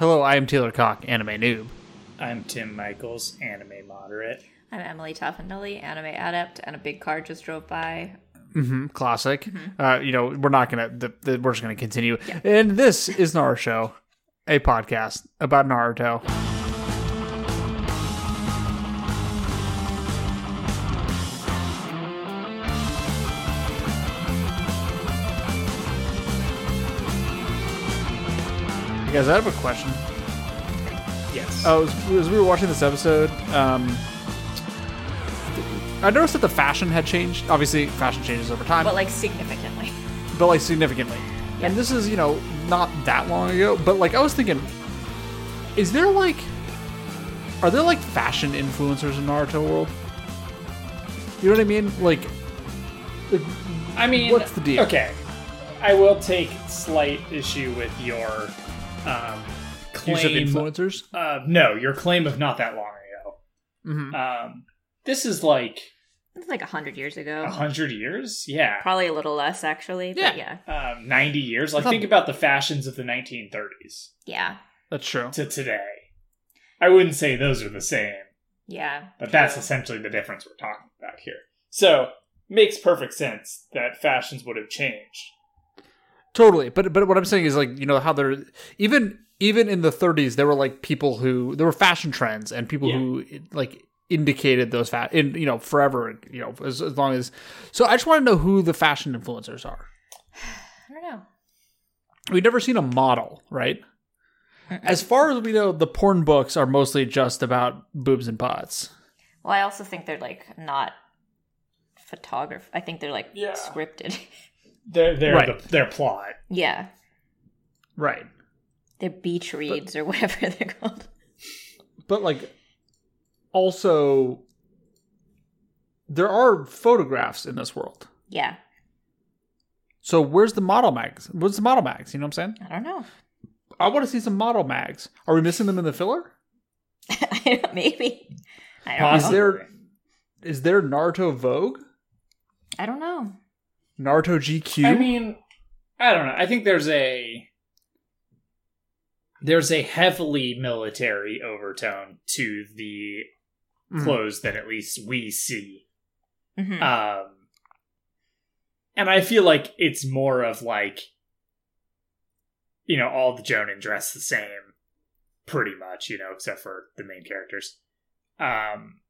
Hello, I am Taylor Cock, anime noob. I'm Tim Michaels, anime moderate. I'm Emily Toffenelli, anime adept, and a big car just drove by. hmm classic. Uh, you know, we're not gonna. The, the, we're just gonna continue. And this is Naruto, a podcast about Naruto. Hey guys, I have a question. Yes. Oh, as, as we were watching this episode, um, I noticed that the fashion had changed. Obviously, fashion changes over time, But like significantly. but like significantly. And this is, you know, not that long ago, but like I was thinking, is there like, are there like fashion influencers in Naruto world? You know what I mean? Like, like I mean, what's the deal? Okay, I will take slight issue with your um, use of influencers. uh, no, your claim of not that long ago. Mhm. Um, this is like It's like a hundred years ago. a hundred years. Yeah. Probably a little less actually. But yeah. Um, 90 years. Like, think about the fashions of the 1930s Yeah. That's true. to today. I wouldn't say those are the same. Yeah. But that's True. essentially the difference we're talking about here. So, makes perfect sense that fashions would have changed. Totally, but but what I'm saying is like you know how they're even even in the 30s there were like people who there were fashion trends and people Yeah. who like indicated those fat in you know forever you know as, as long as so I just want to know who the fashion influencers are. I don't know. We've never seen a model, right? As far as we know, the porn books are mostly just about boobs and butts. Well, I also think they're like not photograph. I think they're like Yeah. scripted. Their their Right. the, their plot. yeah. Right. They're beach reads or whatever they're called. But like also there are photographs in this world. Yeah. So where's the model mags? What's the model mags? You know what I'm saying? I don't know. I want to see some model mags. Are we missing them in the filler? Maybe. I don't Is know. there is there Naruto Vogue? I don't know. Naruto GQ? I mean, I don't know. I think there's a there's a heavily military overtone to the Mhm. clothes that at least we see. hmm Um and I feel like it's more of like you know, all the Jonin dress the same pretty much, you know, except for the main characters. Um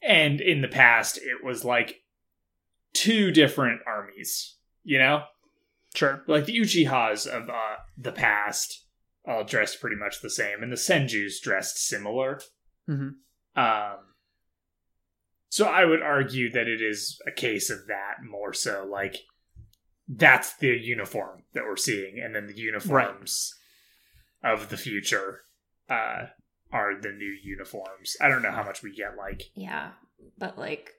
and in the past it was like two different armies, you know? sure. Like the Uchihas of uh, the past all dressed pretty much the same, and the Senjus dressed similar. Mhm. Um, so I would argue that it is a case of that more so. Like that's the uniform that we're seeing, and then the uniforms of the future uh, are the new uniforms. I don't know how much we get. Like Yeah. But like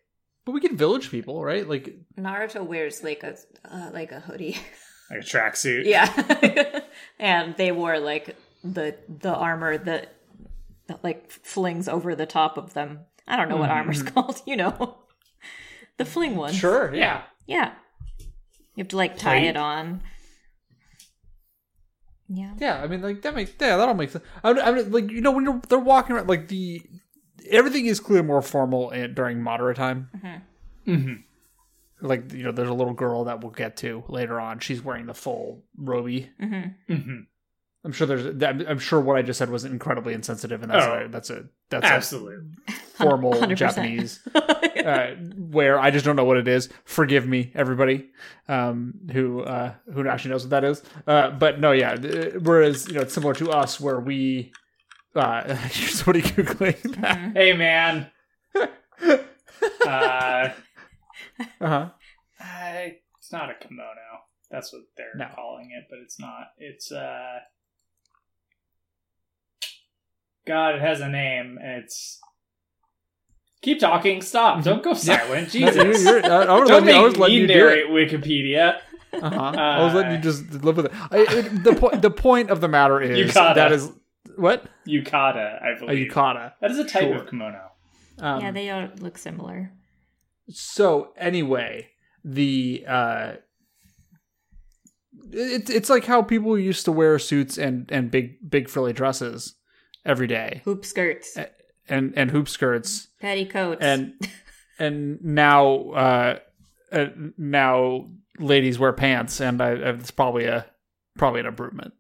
But we get village people, right? Like Naruto wears like a uh, like a hoodie. like a tracksuit. yeah. and they wore like the the armor that, that like flings over the top of them. I don't know what armor's called, you know. The fling one. sure, yeah. Yeah. You have to like tie Plate? it on. Yeah. Yeah, I mean like that makes yeah, that all makes sense. I mean, I mean like you know when you're, they're walking around like the everything is clearly more formal in, during Madara time. hmm Like you know there's a little girl that we'll get to later on. She's wearing the full roby. Mm-hmm. hmm I'm sure there's. I'm I'm sure what I just said was incredibly insensitive, and that's Oh. a, that's a that's Absolutely. a formal 100%. Japanese uh, where I just don't know what it is. Forgive me, everybody um, who uh, who actually knows what that is. Uh, but no, yeah. Whereas you know, it's similar to us where we. Uh, somebody googling. Hey man. uh, uh huh. I, it's not a kimono. That's what they're No. calling it, but it's not. It's uh God, it has a name. It's keep talking. Stop! Don't go silent. Jesus! You're, you're, I, I was Don't letting, you- I was make me you narrate Wikipedia. Uh-huh. I was letting you Uh, just live with it. I, it the point. The point of the matter is Yukata. that is what Yukata, I a believe. A yukata. That is a type Sure. of kimono. Um, yeah, they all look similar. So anyway, the uh it's it's like how people used to wear suits and and big big frilly dresses every day Hoop skirts, and and hoop skirts petticoats, and and now uh, uh now ladies wear pants and I, I it's probably a probably an improvement.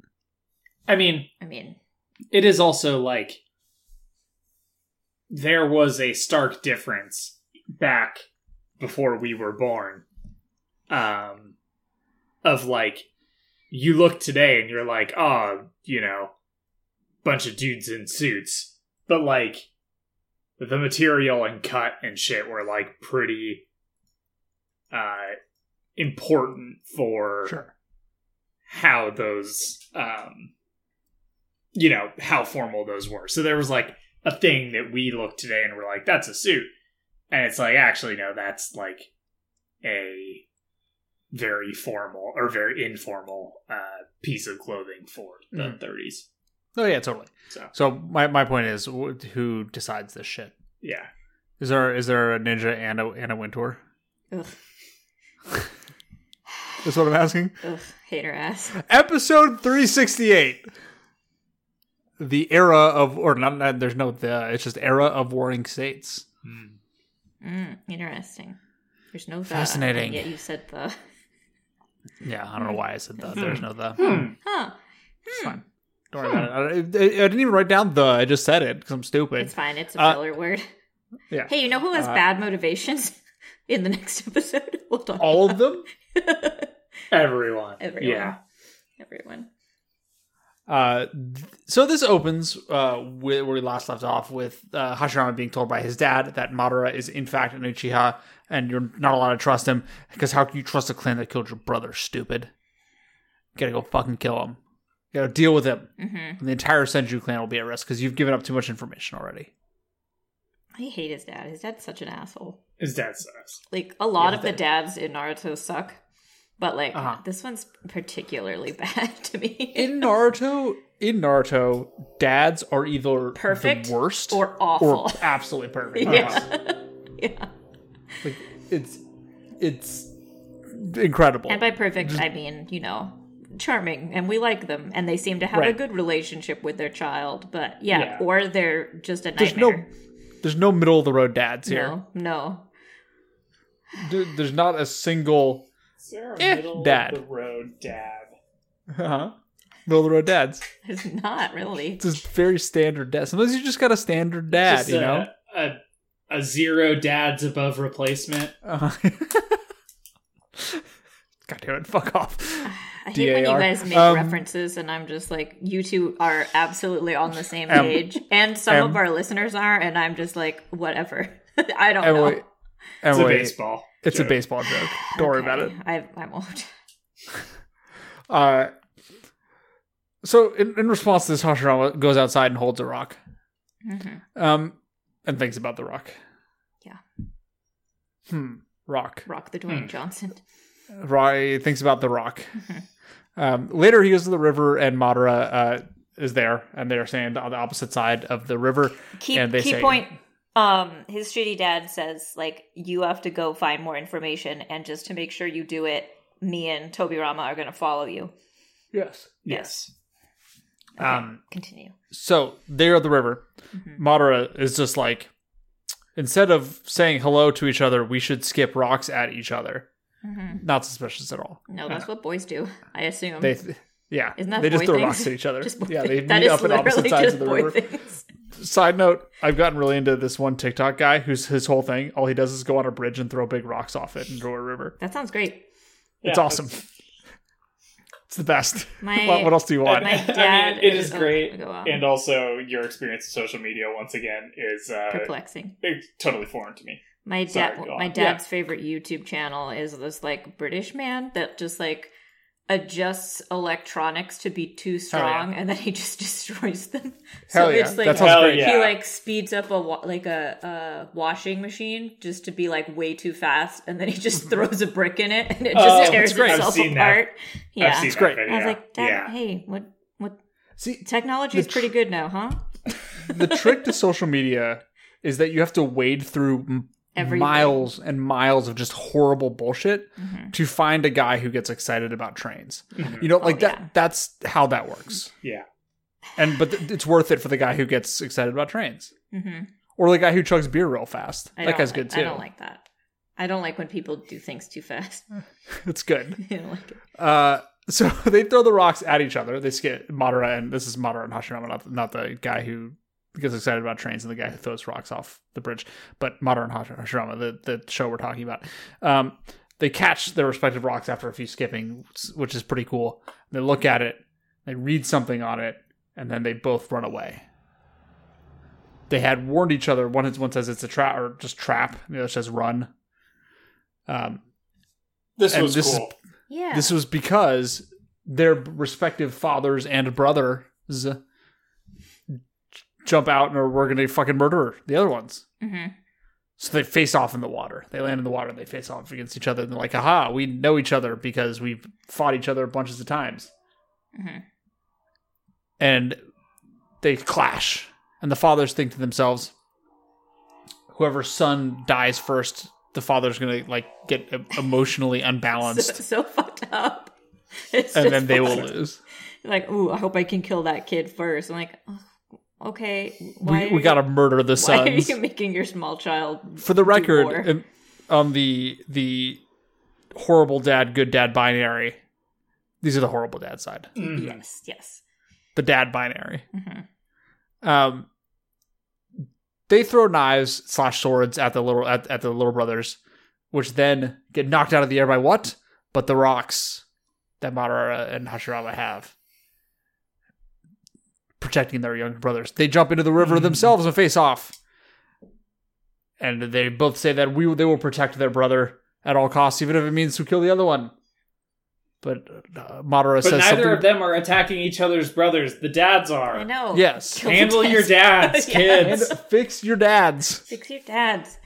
I mean, I mean, it is also like there was a stark difference back before we were born um of like you look today and you're like oh you know bunch of dudes in suits but like the material and cut and shit were like pretty uh important for Sure. how those um you know how formal those were so there was like a thing that we look today and we're like that's a suit and it's like actually no that's like a very formal or very informal uh piece of clothing for the Mm. 30s Oh yeah, totally. so So my my point is, who decides this shit? yeah Is there is there a ninja and a and a Wintour? ugh, That's what I'm asking. ugh, hate her ass. Episode 368. The era of, or not, not there's no the, it's just era of warring states. Mm, interesting. There's no the, Fascinating. and Yet you said the. Yeah, I don't know why I said the. There's no the. Hmm. Huh. It's fine. Don't worry about it. I, I, I didn't even write down the. I just said it because I'm stupid. It's fine. It's a Uh, filler word. yeah. Hey, you know who has Uh, bad motivations in the next episode? We'll talk All about of them. everyone Everyone. yeah everyone. Uh, th- so this opens uh, where where we last left off with uh, Hashirama being told by his dad that Madara is in fact an Uchiha, and you're not allowed to trust him because how can you trust a clan that killed your brother? Stupid. You gotta go fucking kill him. You gotta deal with him. hmm And the entire Senju clan will be at risk because you've given up too much information already. I hate his dad. His dad's such an asshole. his dad sucks Like a lot Yeah, of the dads in Naruto suck, but like Uh-huh. this one's particularly bad to me. In Naruto, in Naruto, dads are either Perfect the worst or awful. or absolutely perfect. yeah, yeah. Like it's it's incredible. And by perfect, I mean you know charming, and we like them, and they seem to have a good relationship with their child. But yeah, Yeah. or they're just a There's nightmare. There's no middle of the road dads here. no, no. There- There's not a single is there a Eh, middle dad. of the road dad uh huh. middle of the road dads. It's not really. It's just very standard dad. Sometimes you just got a standard dad, Just you a, know. a, a zero dads above replacement Uh, God damn it! Fuck off. I hate when you DAR. guys make Um, references, and I'm just like, you two are absolutely on the same page, and some of our listeners are, and I'm just like, whatever. I don't Emily, know. it's Emily, a baseball It's a baseball joke. Don't worry about it. I, I won't. Uh, so in, in response to this, Hashirama goes outside and holds a rock. Mhm. Um, and thinks about the rock. Yeah. Hmm. Rock. Rock the Dwayne Hmm. Johnson. Right. Thinks about the rock. Mhm. Um, later, he goes to the river, and Madara uh, is there, and they're standing on the opposite side of the river. Key, And they key say- point. Um, his shitty dad says like you have to go find more information, and just to make sure you do it, me and Tobirama are going to follow you. Yes. yes Okay, Um, continue. So they're at the river. Mhm. Madara is just like, instead of saying hello to each other, we should skip rocks at each other. hmm Not suspicious at all. No, that's what boys do. I assume. They, yeah, Isn't that they just throw things? rocks at each other. Just yeah, they meet up at opposite sides of the river. things. Side note: I've gotten really into this one TikTok guy who's his whole thing. All he does is go on a bridge and throw big rocks off it into a river. That sounds great. It's Yeah, awesome. It's the best. My- what, what else do you want? my I mean, it is oh, great, and also your experience of social media once again is uh, perplexing. it's totally foreign to me. My Sorry, dad, go my on. dad's favorite YouTube channel is this like British man that just like adjusts electronics to be too strong, and then he just destroys them. Hell so yeah. it's like That sounds great. yeah. he like speeds up a wa- like a, a washing machine just to be like way too fast, and then he just mm-hmm. throws a brick in it, and it oh, just Oh, tears that's great. I've itself seen that. apart. Yeah, I've It's great. video. I was like, Dad, yeah. hey, what what See, technology is The pretty good now, huh? the trick to social media is that you have to wade through m- Everything. miles and miles of just horrible bullshit Mhm. to find a guy who gets excited about trains. Mhm. You know, like Oh, that. yeah. That's how that works. Yeah. And but th- it's worth it for the guy who gets excited about trains, hmm or the guy who chugs beer real fast. I that guy's like, good too. I don't like that. I don't like when people do things too fast. it's good. I don't like it. Uh, so they throw the rocks at each other. They skip Madara, and this is Madara and Hashirama, not, not the guy who gets excited about trains and the guy who throws rocks off the bridge, but Madara and Hash- Hashirama, the, the show we're talking about. Um, they catch their respective rocks after a few skipping, which is pretty cool. They look at it, they read something on it, and then they both run away. They had warned each other. One, is- one says it's a trap or just trap. The other says run. Um, This was this is- cool. Yeah. this was because their respective fathers and brothers jump out and are we're going to fucking murder the other ones. hmm So they face off in the water. They land in the water and they face off against each other. And they're like, aha, we know each other because we've fought each other bunches of times. hmm And they clash. And the fathers think to themselves, whoever's son dies first, the father's going to like get emotionally unbalanced. so fucked up. It's and then they will lose. Like, ooh, I hope I can kill that kid first. I'm like, oh, okay. We, Why we are got to murder the you- Why are you making your small child? for the record, war. in- on the the horrible dad, good dad binary, these are the horrible dad side, Mhm. Yes, yes. the dad binary. hmm Um, they throw knives slash swords at the little at, at the little brothers, which then get knocked out of the air by what? But the rocks that Madara and Hashirama have. Protecting their younger brothers. They jump into the river Mhm. themselves and face off. And they both say that we they will protect their brother at all costs, even if it means to kill the other one. But uh, Madara But says neither something. of them are attacking each other's brothers. The dads are. I know. Yes. Kill the Handle your dads, Yeah. kids. And fix your dads. Fix your dads.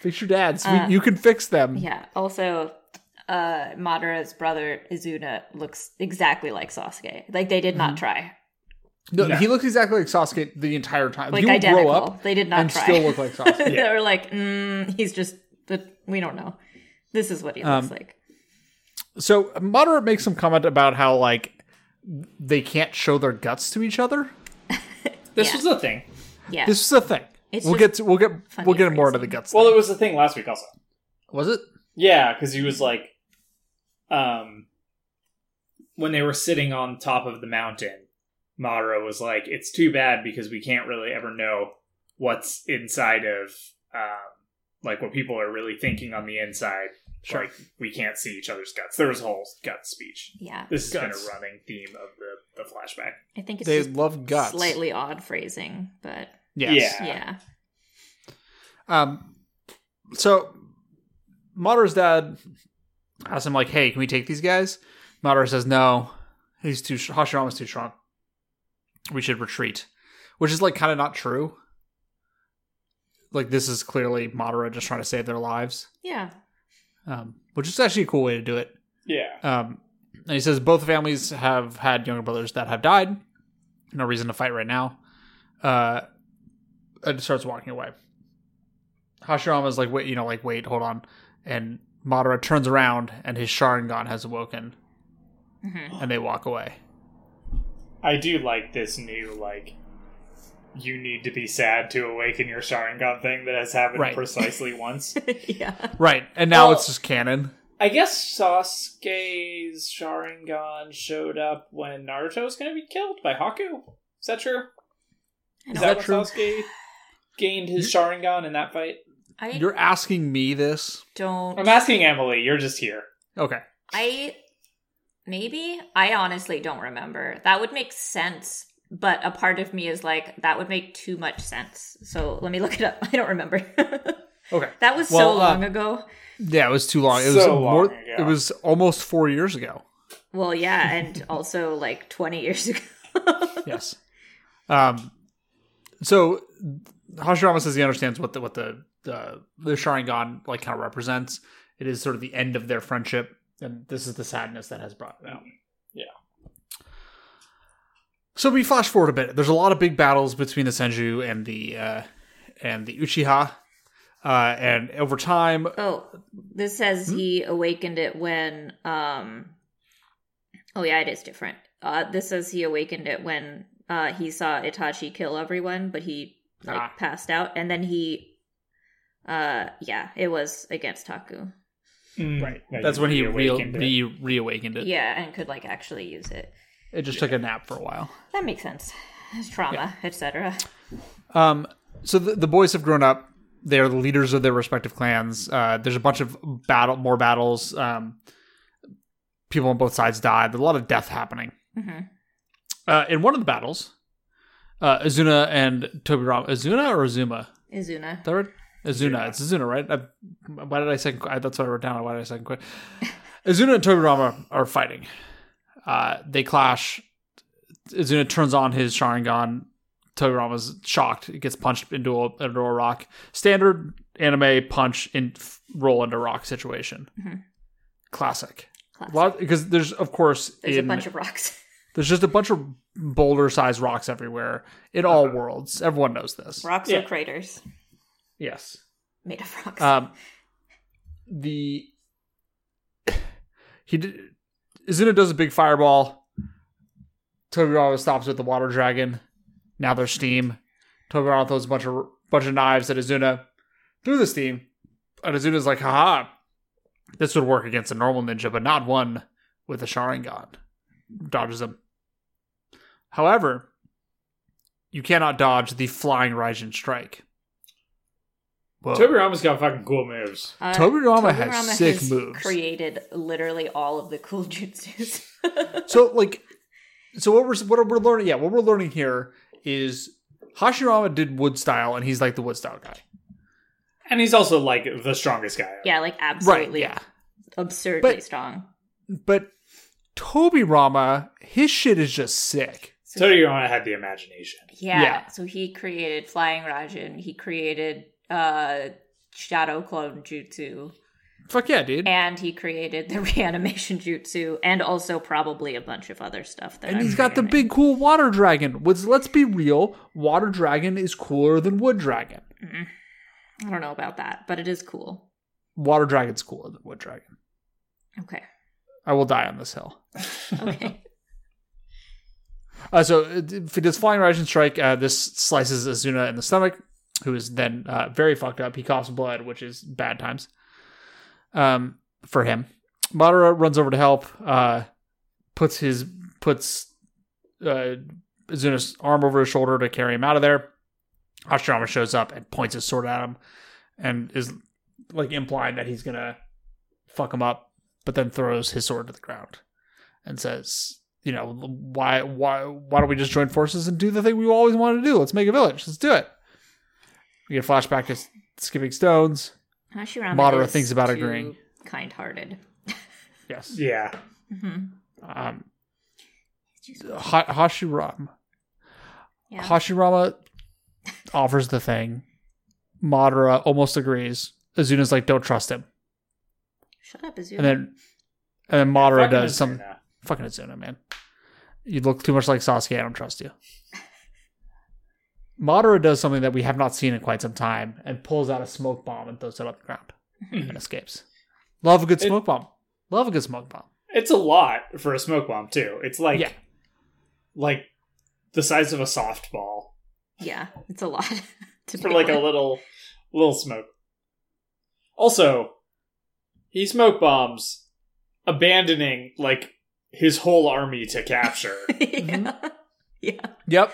Fix your dads. We- Uh, you can fix them. Yeah. Also, uh, Madara's brother Izuna looks exactly like Sasuke. Like they did not Mm-hmm. try. No, No. he looks exactly like Sasuke the entire time. Like he identical. grow up they did not and try. still look like Sasuke. they were like, mm, he's just. But we don't know. This is what he looks Um, like. so Madara makes some comment about how like they can't show their guts to each other. This Yeah. was a thing. Yeah. This was a thing. It's we'll get to, we'll get we'll get more into the guts. Well, thing. it was a thing last week also. was it? Yeah, because he was like, um, when they were sitting on top of the mountain, Madara was like, "It's too bad because we can't really ever know what's inside of, um, like what people are really thinking on the inside. Sure. Like we can't see each other's guts. There was a whole gut speech. yeah. This has Guts. been a running theme of the the flashback. I think it's They just love guts. slightly odd phrasing, but Yes. Yeah. yeah. Um. So Madara's dad asks him like, "Hey, can we take these guys?" Madara says, "No, he's too. Hashirama's too strong. We should retreat," which is like kind of not true. Like this is clearly Madara just trying to save their lives, Yeah. um, which is actually a cool way to do it. Yeah. Um, and he says both families have had younger brothers that have died. No reason to fight right now. Uh, and starts walking away. Hashirama's like, wait, you know, like, wait, hold on. And Madara turns around and his Sharingan has awoken hmm and they walk away. I do like this new like you need to be sad to awaken your Sharingan thing that has happened Right. precisely once. yeah. Right. And now Well- it's just canon. I guess Sasuke's Sharingan showed up when Naruto was going to be killed by Haku. Is that true? Is that, that true? Sasuke gained his Sharingan in that fight? I You're asking me this? don't. I'm asking Emily. You're just here. Okay. I maybe I honestly don't remember. That would make sense, but a part of me is like that would make too much sense. So let me look it up. I don't remember. Okay. that was Well, so uh, long ago. Yeah, it was too long. It was So more. long ago. It was almost four years ago. Well, yeah, and also like 20 years ago. yes. Um. So Hashirama says he understands what the what the the, the Sharingan like kind of represents. It is sort of the end of their friendship, and this is the sadness that has brought it out. Yeah. So we flash forward a bit. There's a lot of big battles between the Senju and the uh, and the Uchiha. Uh, and over time, Oh, this says he awakened it when um Oh yeah, it is different. Uh this says he awakened it when uh he saw Itachi kill everyone, but he like Ah. passed out and then he uh yeah, it was against Taku. Mm, right, yeah, that's when he re- reawakened it. re- reawakened it. Yeah, and could like actually use it. It just took a nap for a while. That makes sense. Trauma, etc. Um, so the, the boys have grown up. They're the leaders of their respective clans. Uh, there's a bunch of battle, more battles. Um, people on both sides died. There's a lot of death happening. hmm Uh, in one of the battles, uh, Azuna and Tobirama. Azuna or Azuma? Izuna. Third? Azuna. It's Azuna, right? I, why did I say? I, that's what I wrote down. Why did I say quick? Azuna and Tobirama are fighting. Uh, they clash. Azuna turns on his Sharingan. Tobirama's shocked. He gets punched into a, into a rock. Standard anime punch in roll into rock situation. Mhm. Classic. Classic. Lot because there's of course There's in, a bunch of rocks. there's just a bunch of boulder sized rocks everywhere in all worlds. Everyone knows this. Rocks Yeah. or craters Yes. made of rocks. Um, the he did, Izuna does a big fireball. Tobirama stops with the water dragon. Now there's steam. Tobirama throws a bunch of bunch of knives at Izuna through the steam, and Izuna's like, "Haha, this would work against a normal ninja, but not one with a Sharingan." Dodges him. However, you cannot dodge the flying Raijin strike. Whoa. Tobirama's got fucking cool moves. Uh, Tobirama has sick moves. Created literally all of the cool jutsus. so like so what we're what we're learning yeah what we're learning here is Hashirama did wood style and he's like the wood style guy And he's also like the strongest guy. yeah, like absolutely right yeah absurdly But- strong. but Tobirama his shit is just sick Tobirama had the imagination. Yeah. Yeah. So he created Flying Raijin. He created uh Shadow Clone Jutsu. fuck yeah dude And he created the reanimation jutsu and also probably a bunch of other stuff that and I'm he's got the big cool water dragon which let's be real water dragon is cooler than wood dragon I don't know about that, but it is cool. water dragon's cooler than wood dragon Okay. I will die on this hill Okay. Uh, so uh, does flying Raijin strike, uh, this slices Azuna in the stomach, who is then uh, very fucked up. He coughs blood, which is bad times um, for him. Madara runs over to help, uh, puts his puts uh, arm over his shoulder to carry him out of there. Hashirama shows up and points his sword at him, and is like implying that he's gonna fuck him up, but then throws his sword to the ground and says, "You know, why why why don't we just join forces and do the thing we always wanted to do? Let's make a village. Let's do it." We get a flashback to Skipping Stones. Hashirama Madara thinks about too agreeing. Kind-hearted. Yes. Yeah. hmm Um, ha- Hashirama. Yeah. Hashirama offers the thing. Madara almost agrees. Azuna's like, "Don't trust him," Shut up, Azuna. and then and then Madara Fucking does some fucking Azuna, man. You look too much like Sasuke. I don't trust you. Madara does something that we have not seen in quite some time and pulls out a smoke bomb and throws it on the ground hmm. and escapes. Love a good It- smoke bomb. Love a good smoke bomb. It's a lot for a smoke bomb too. It's like Yeah. like the size of a softball yeah, it's a lot. to for begin like a little little smoke. Also, he smoke bombs, abandoning like his whole army to capture yeah. Mm-hmm. yeah. Yep.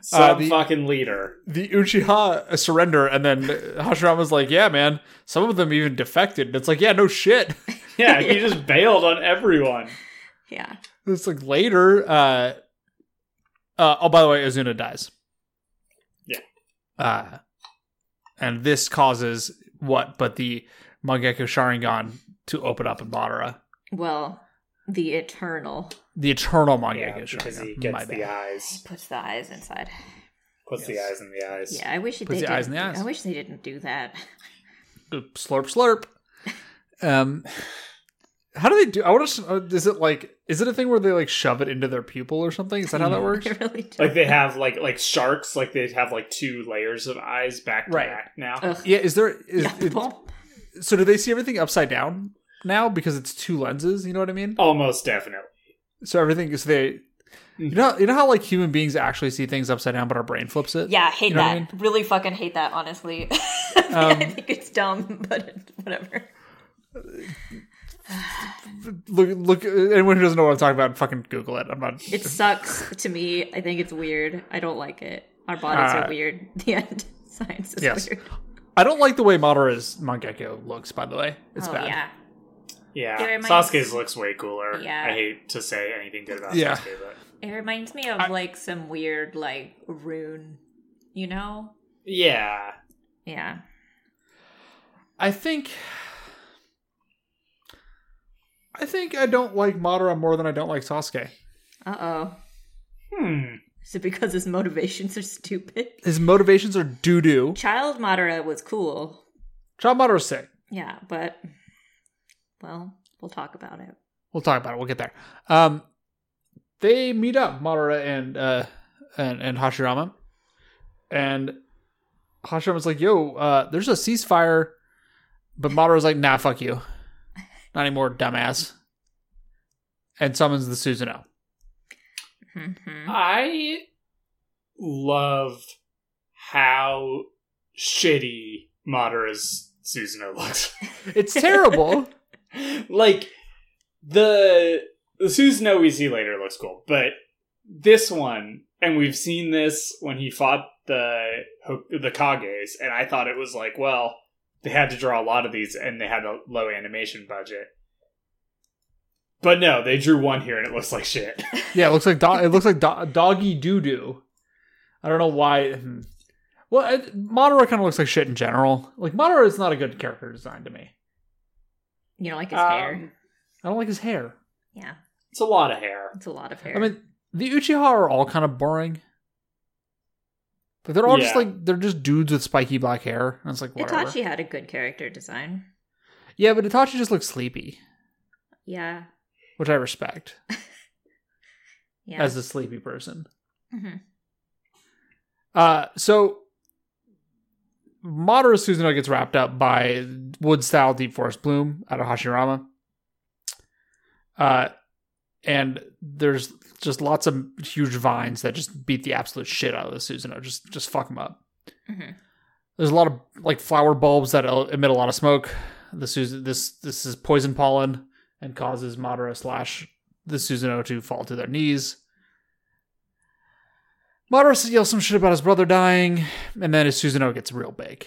Some Uh, the- fucking leader. The Uchiha surrender, and then Hashirama's like, "Yeah, man. Some of them even defected." And it's like, "Yeah, no shit." Yeah, he just bailed on everyone. Yeah. It's like later. Uh, uh, oh, by the way, Azuna dies. Yeah. Uh, and this causes what? But the Mangekyo Sharingan to open up in Madara. Well, the eternal The eternal Mangekyo Yeah, because Sharingan. he My gets the bad. eyes, puts the eyes inside. puts the eyes in the eyes. Yeah, I wish it Puts they the eyes didn't. in the do- eyes. I wish they didn't do that. slurp slurp. Um, How do they do? I want to. Uh, is it like? Is it a thing where they like shove it into their pupil or something? Is that how that works? Really. Like they have like like sharks, like they have like two layers of eyes back to Right. back now. Ugh. Yeah. Is there? Is Yeah, it- so? Do they see everything upside down now because it's two lenses? You know what I mean? Almost definitely. So everything is they. You know, you know how like human beings actually see things upside down, but our brain flips it. yeah, hate You know that. I mean? Really fucking hate that. Honestly, Um, I think it's dumb, but whatever. Look, look. Anyone who doesn't know what I'm talking about, fucking Google it. I'm not. It sucks to me. I think it's weird. I don't like it. Our bodies Uh, are weird. The end. Science is Yes. weird. I don't like the way Madara's Mangekyo looks. By the way, it's oh bad. yeah. Yeah, It reminds- Sasuke's looks way cooler. Yeah. I hate to say anything good about Yeah. Sasuke, but It reminds me of I- like some weird like rune, you know? yeah, Yeah. I think. I think I don't like Madara more than I don't like Sasuke. Uh oh. hmm. Is it because his motivations are stupid? His motivations are doo doo. Child Madara was cool. Child Madara's sick. Yeah, but well, we'll talk about it. We'll talk about it. We'll get there. Um, they meet up, Madara and uh and, and Hashirama, and Hashirama's like, "Yo, uh, there's a ceasefire," but Madara's like, "Nah, fuck you, not anymore, dumbass," and summons the Susanoo. hmm I love how shitty Madara's Susanoo looks. It's terrible. like the the Susanoo we see later looks cool, but this one, and we've seen this when he fought the the Kages, and I thought it was like, well, they had to draw a lot of these, and they had a low animation budget. But no, they drew one here, and it looks like shit. yeah, it looks like do- it looks like do- doggy doo doo. I don't know why. hmm. Well, Madara kind of looks like shit in general. Like Madara is not a good character design to me. You don't like his Um, hair? I don't like his hair. Yeah, It's a lot of hair. it's a lot of hair. I mean, the Uchiha are all kind of boring. Like they're all just like they're just dudes with spiky black hair. And it's like whatever. Itachi had a good character design. Yeah, but Itachi just looks sleepy, Yeah, which I respect yeah. as a sleepy person. Mhm. Uh, so Madara Susanoo gets wrapped up by wood style deep forest bloom out of Hashirama. Uh, and there's just lots of huge vines that just beat the absolute shit out of the Susanoo. Just just fuck them up. Mhm. There's a lot of like flower bulbs that emit a lot of smoke. The this this is poison pollen and causes Madara slash the Susanoo to fall to their knees. Madara yells some shit about his brother dying, and then his Susanoo gets real big.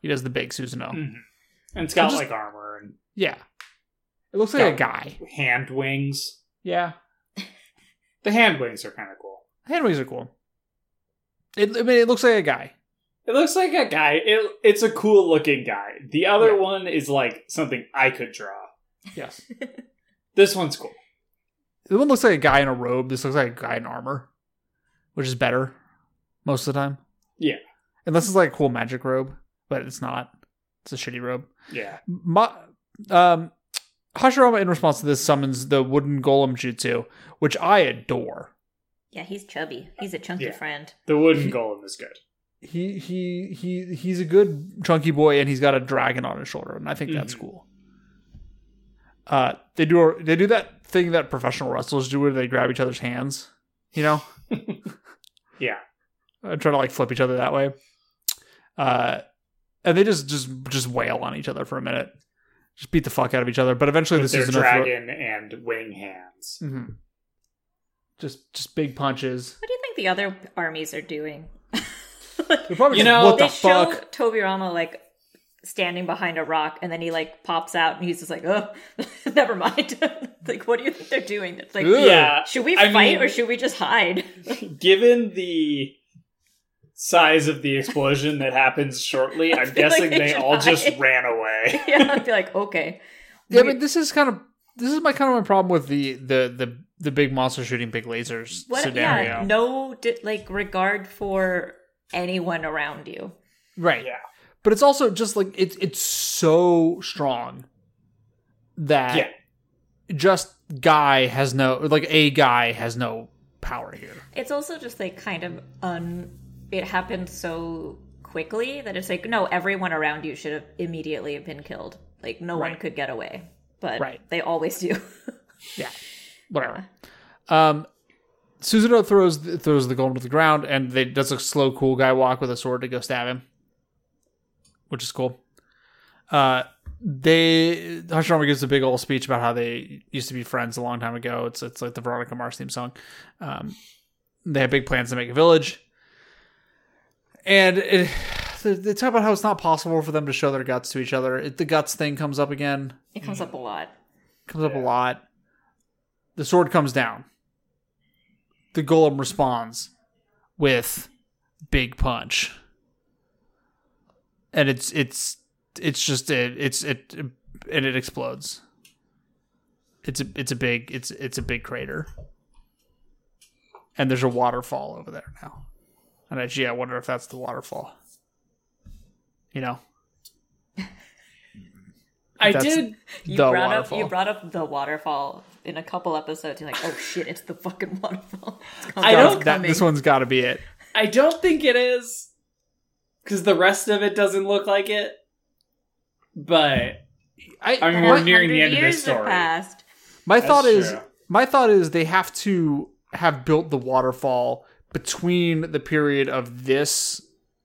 He does the big Susanoo. Mhm. And it's got just- like armor and Yeah. It looks like a guy. hand wings. Yeah. The hand wings are kind of cool. Hand wings are cool. It, I mean, it looks like a guy. It looks like a guy. It, it's a cool looking guy. The other Yeah. one is like something I could draw. Yes. This one's cool. The one looks like a guy in a robe. This looks like a guy in armor, which is better most of the time. Yeah. Unless it's like a cool magic robe, but it's not. It's a shitty robe. Yeah. Ma- um, Hashirama, in response to this, summons the wooden golem jutsu, which I adore. Yeah, he's chubby. He's a chunky Yeah. friend. The wooden golem is good. He he he he's a good chunky boy, and he's got a dragon on his shoulder, and I think that's Mhm. cool. Uh, they do they do that thing that professional wrestlers do, where they grab each other's hands, you know, Yeah. uh, try to like flip each other that way. Uh, and they just just just wail on each other for a minute, just beat the fuck out of each other. But eventually, With this their is enough. dragon and wing hands. Mm-hmm. Just just big punches. What do you think the other armies are doing? They're probably You just, know, what the they show fuck? Tobirama like standing behind a rock, and then he like pops out, and he's just like, "Oh, never mind." like, what do you think they're doing? It's like, Ugh. Yeah. should we I fight mean- or should we just hide? Given the size of the explosion that happens shortly, I'm feel like guessing they they should all just ran away. yeah, I'd be like, okay. Yeah, but this is kind of this is my kind of my problem with the the the the big monster shooting big lasers What? scenario. Yeah, no, di- like regard for anyone around you. Right. Yeah. But it's also just like it's it's so strong. that Yeah. just guy has no like a guy has no power here. It's also just like kind of un. It happened so quickly that it's like no, everyone around you should have immediately been killed. Like no one could get away, but Right. they always do. Yeah, whatever. Um, Susanoo throws throws the golem to the ground, and they does a slow, cool guy walk with a sword to go stab him, which is cool. Uh, they Hashirama gives a big old speech about how they used to be friends a long time ago. It's it's like the Veronica Mars theme song. Um, they have big plans to make a village, and it, they, they talk about how it's not possible for them to show their guts to each other. It, the guts thing comes up again it comes up a lot. comes up a lot. The sword comes down. The golem responds with big punch. And it's it's it's just it it's it and it explodes. It's a it's a big it's it's a big crater. And there's a waterfall over there now. And I gee, I wonder if that's the waterfall. You know? I did. You brought waterfall. up you brought up the waterfall in a couple episodes. You're like, oh shit, it's the fucking waterfall. I don't- That, this one's gotta be it. I don't think it is because the rest of it doesn't look like it. But I, I mean, we're nearing the end of this story. passed. My That's thought is true. my thought is they have to have built the waterfall between the period of this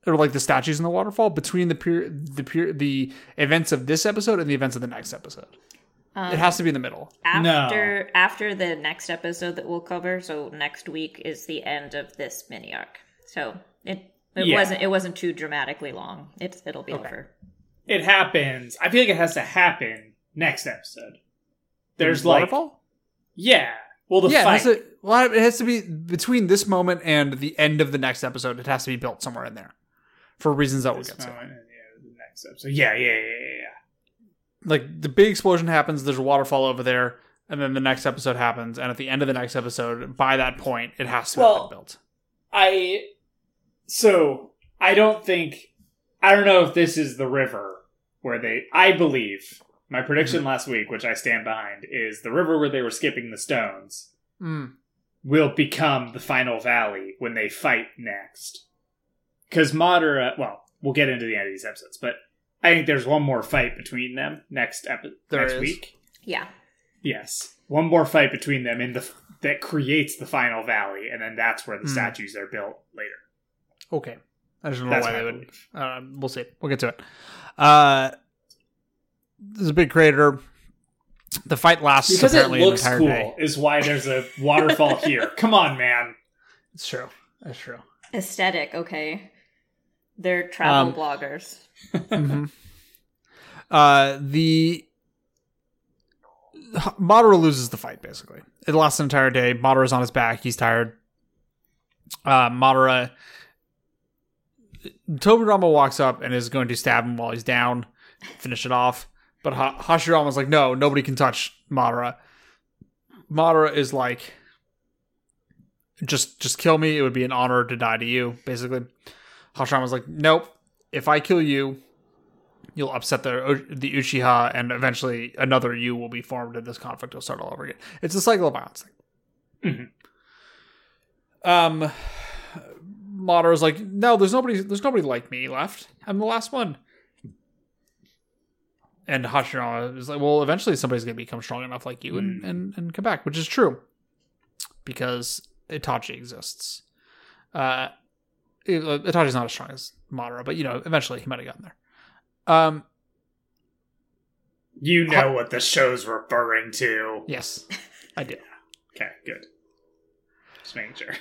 or like the statues in the waterfall between the period the period the events of this episode and the events of the next episode. Um, it has to be in the middle. after after the next episode that we'll cover. So next week is the end of this mini arc. So it it Yeah. wasn't it wasn't too dramatically long. It's it'll be Okay. over. it happens. I feel like it has to happen next episode. There's The like waterfall. yeah. Well, the yeah, it has, to, well, it has to be between this moment and the end of the next episode. It has to be built somewhere in there for reasons that we'll get to. moment and yeah, the next episode. Yeah, yeah, yeah, yeah, yeah. like the big explosion happens there's a waterfall over there and then the next episode happens and at the end of the next episode by that point it has to have Well- been built I so I don't think I don't know if this is the river where they I believe my prediction last week, which I stand behind, is the river where they were skipping the stones mm. will become the final valley when they fight next. Because Madara, well, we'll get into the end of these episodes, but I think there's one more fight between them next epi- There next is. week. Yeah. Yes, one more fight between them in the that creates the final valley, and then that's where the Hmm. statues are built later. Okay i just don't know That's why they would belief. uh, we'll see we'll get to it uh this is a big crater the fight lasts Because it apparently looks an entire cool day is why there's a waterfall here. Come on, man. it's true that's true Aesthetic, okay. They're travel Um, bloggers. Mhm. Uh, the Madara loses the fight. Basically, it lasts an entire day. Madara's on his back. He's tired. Uh, Madara. Tobirama walks up and is going to stab him while he's down, finish it off. But ha- Hashirama's like, no, nobody can touch Madara. Madara is like, just just kill me. It would be an honor to die to you. Basically, Hashirama's like, nope. If I kill you, you'll upset the the Uchiha, and eventually another you will be formed, and this conflict will start all over again. It's a cycle of violence thing. Um, Madara's like, no, there's nobody, there's nobody like me left. I'm the last one. And Hashirama is like, well, eventually somebody's gonna become strong enough like you and, Mm. and, and come back, which is true, because Itachi exists. Uh, it- Itachi's not as strong as Madara, but you know, eventually he might have gotten there. Um, You know what the show's referring to. yes, I do. Okay, good. Just making sure.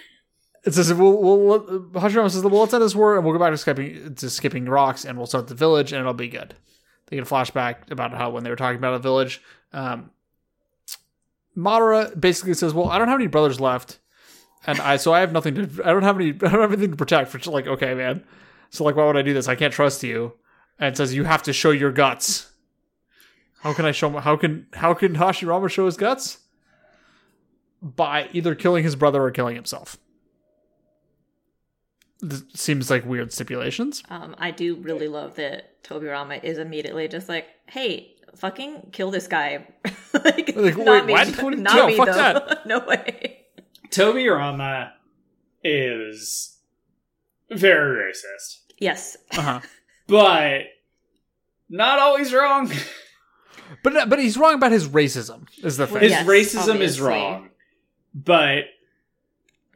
It says we'll, we'll Hashirama says well let's end this war and we'll go back to skipping to skipping rocks and we'll start the village and it'll be good. They get a flashback about how when they were talking about a village, um, Madara basically says, "Well, I don't have any brothers left, and I so I have nothing to I don't have any I don't have anything to protect." For like, okay, man, so like, why would I do this? I can't trust you. And says you have to show your guts. How can I show? How can how can Hashirama show his guts? By either killing his brother or killing himself. This seems like weird stipulations. Um, I do really love that Tobirama is immediately just like, "Hey, fucking kill this guy. like, Like, not wait, me. what? What Not no, me fuck though. that. no way. Tobirama is very racist, Yes. Uh-huh. but not always wrong. But but he's wrong about his racism. Is the thing? His Yes, racism is wrong, but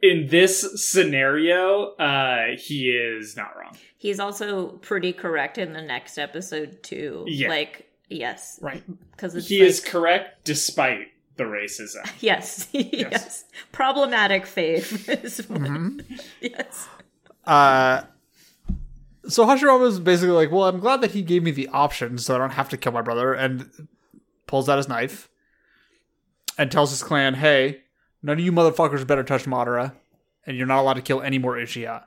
in this scenario, uh, he is not wrong. He's also pretty correct in the next episode too. Yeah. Like yes, right. because He like, is correct despite the racism. yes, yes, problematic fave. is what- Mhm. Yes. Uh, so Hashirama is basically like, well, I'm glad that he gave me the option, so I don't have to kill my brother, and pulls out his knife and tells his clan, "Hey, none of you motherfuckers better touch Madara, and you're not allowed to kill any more Uchiha."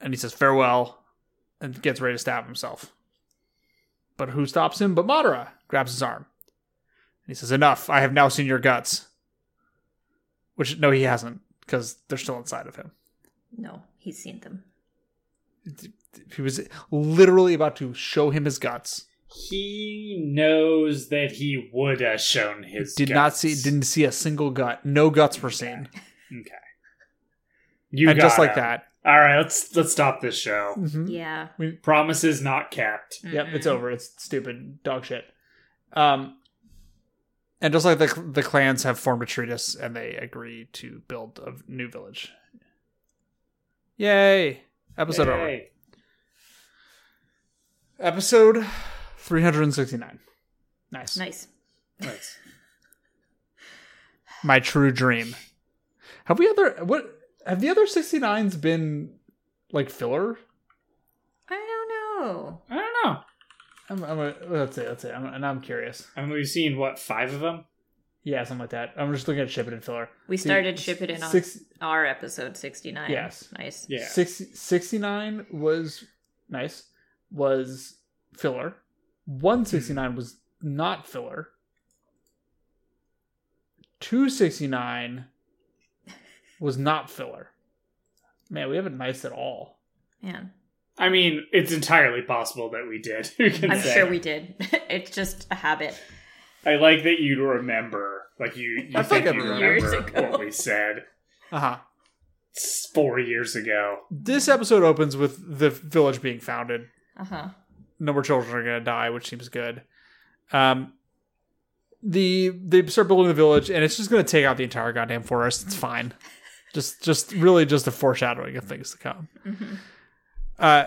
And he says farewell, and gets ready to stab himself. But who stops him? But Madara grabs his arm. He says, "Enough! I have now seen your guts." Which no, he hasn't, because they're still inside of him. No, he's seen them. He was literally about to show him his guts. He knows that he would have shown his. Did not see, didn't see a single gut. No guts were seen. Okay. You and just got like that. All right, let's let's stop this show. Mhm. Yeah. Promises not kept. Yep, it's over. It's stupid dog shit. Um, and just like the the clans have formed a treatise and they agree to build a new village. Yay! Episode over. Yay. Episode three hundred and sixty nine. Nice. Nice. Nice. My true dream. Have we other what? Have the other 69s been like filler? I don't know. I don't know. I'm, I'm a, let's see, let's see. I'm, and I'm curious. I mean, we've seen what five of them. Yeah, something like that. I'm just looking at Shippuden filler. We See, started shipping in on our episode sixty nine. Yes. Nice. Yeah. six, 69 was nice, was filler. 169 was not filler. 269 was not filler. Man, we haven't nice at all. Man. I mean, it's entirely possible that we did. I'm say? sure we did. it's just a habit. I like that you remember. Like you, you I think think you remember. Years remember ago. what we said Uh huh. four years ago. This episode opens with the village being founded. Uh huh. No more children are going to die, which seems good. Um, the they start building the village, and it's just going to take out the entire goddamn forest. It's fine. just, just really, just a foreshadowing of things to come. hmm Uh,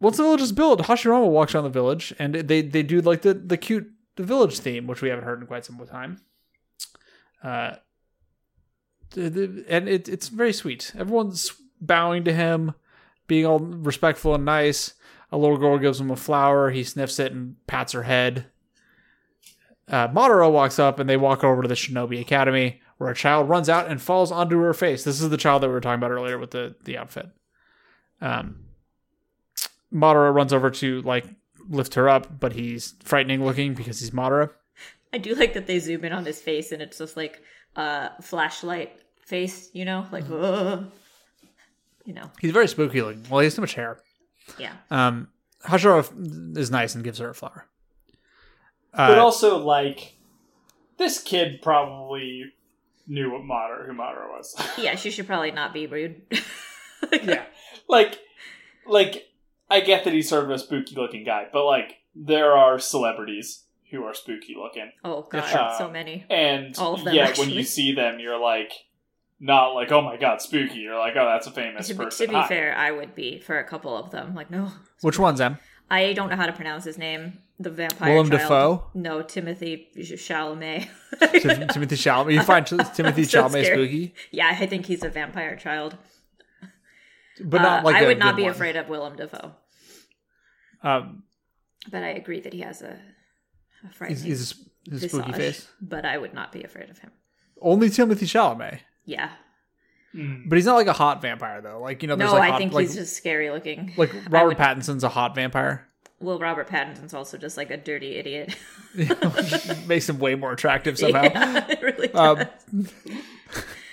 once the village is built, Hashirama walks around the village, and they they do like the the cute the village theme, which we haven't heard in quite some time. Uh, the, the, and it, it's very sweet. Everyone's bowing to him, being all respectful and nice. A little girl gives him a flower. He sniffs it and pats her head. Uh, Madara walks up, and they walk over to the Shinobi Academy, where a child runs out and falls onto her face. This is the child that we were talking about earlier with the the outfit. Um, Madara runs over to like lift her up, but he's frightening looking because he's Madara. I do like that they zoom in on his face and it's just like uh flashlight face, you know, like Mm-hmm. You know, He's very spooky looking. Well, he has too much hair. Yeah. Um, Hashira is nice and gives her a flower. but Uh, also, like, this kid probably knew what Madara, who Madara was. Yeah, she should probably not be rude. yeah, like, like I get that he's sort of a spooky looking guy, but like, there are celebrities who are spooky looking, Oh god, Sure. so many. and All of them, yeah, when you see them, you're like, not like, oh my god, spooky. You're like, oh, that's a famous To person. to be Hi. fair, I would be for a couple of them. Like, no, which one's Em? I don't know how to pronounce his name. The vampire. Willem child. Dafoe? No, Timothy Chalamet. Tim- Timothy Chalamet. You find Timothy I'm so Chalamet scared. spooky, yeah, I think he's a vampire child. but not Uh, like I a would not be one. afraid of Willem Dafoe, Um, but I agree that he has a, a he's, frightening he's a, he's a spooky visage, face. But I would not be afraid of him. Only Timothy Chalamet, Yeah. Mm. but he's not like a hot vampire though. Like you know, there's No, like I hot, think like, he's just scary looking. like Robert would- Pattinson's a hot vampire. Well, Robert Pattinson's also just like a dirty idiot. Makes him way more attractive somehow. yeah, it really Um.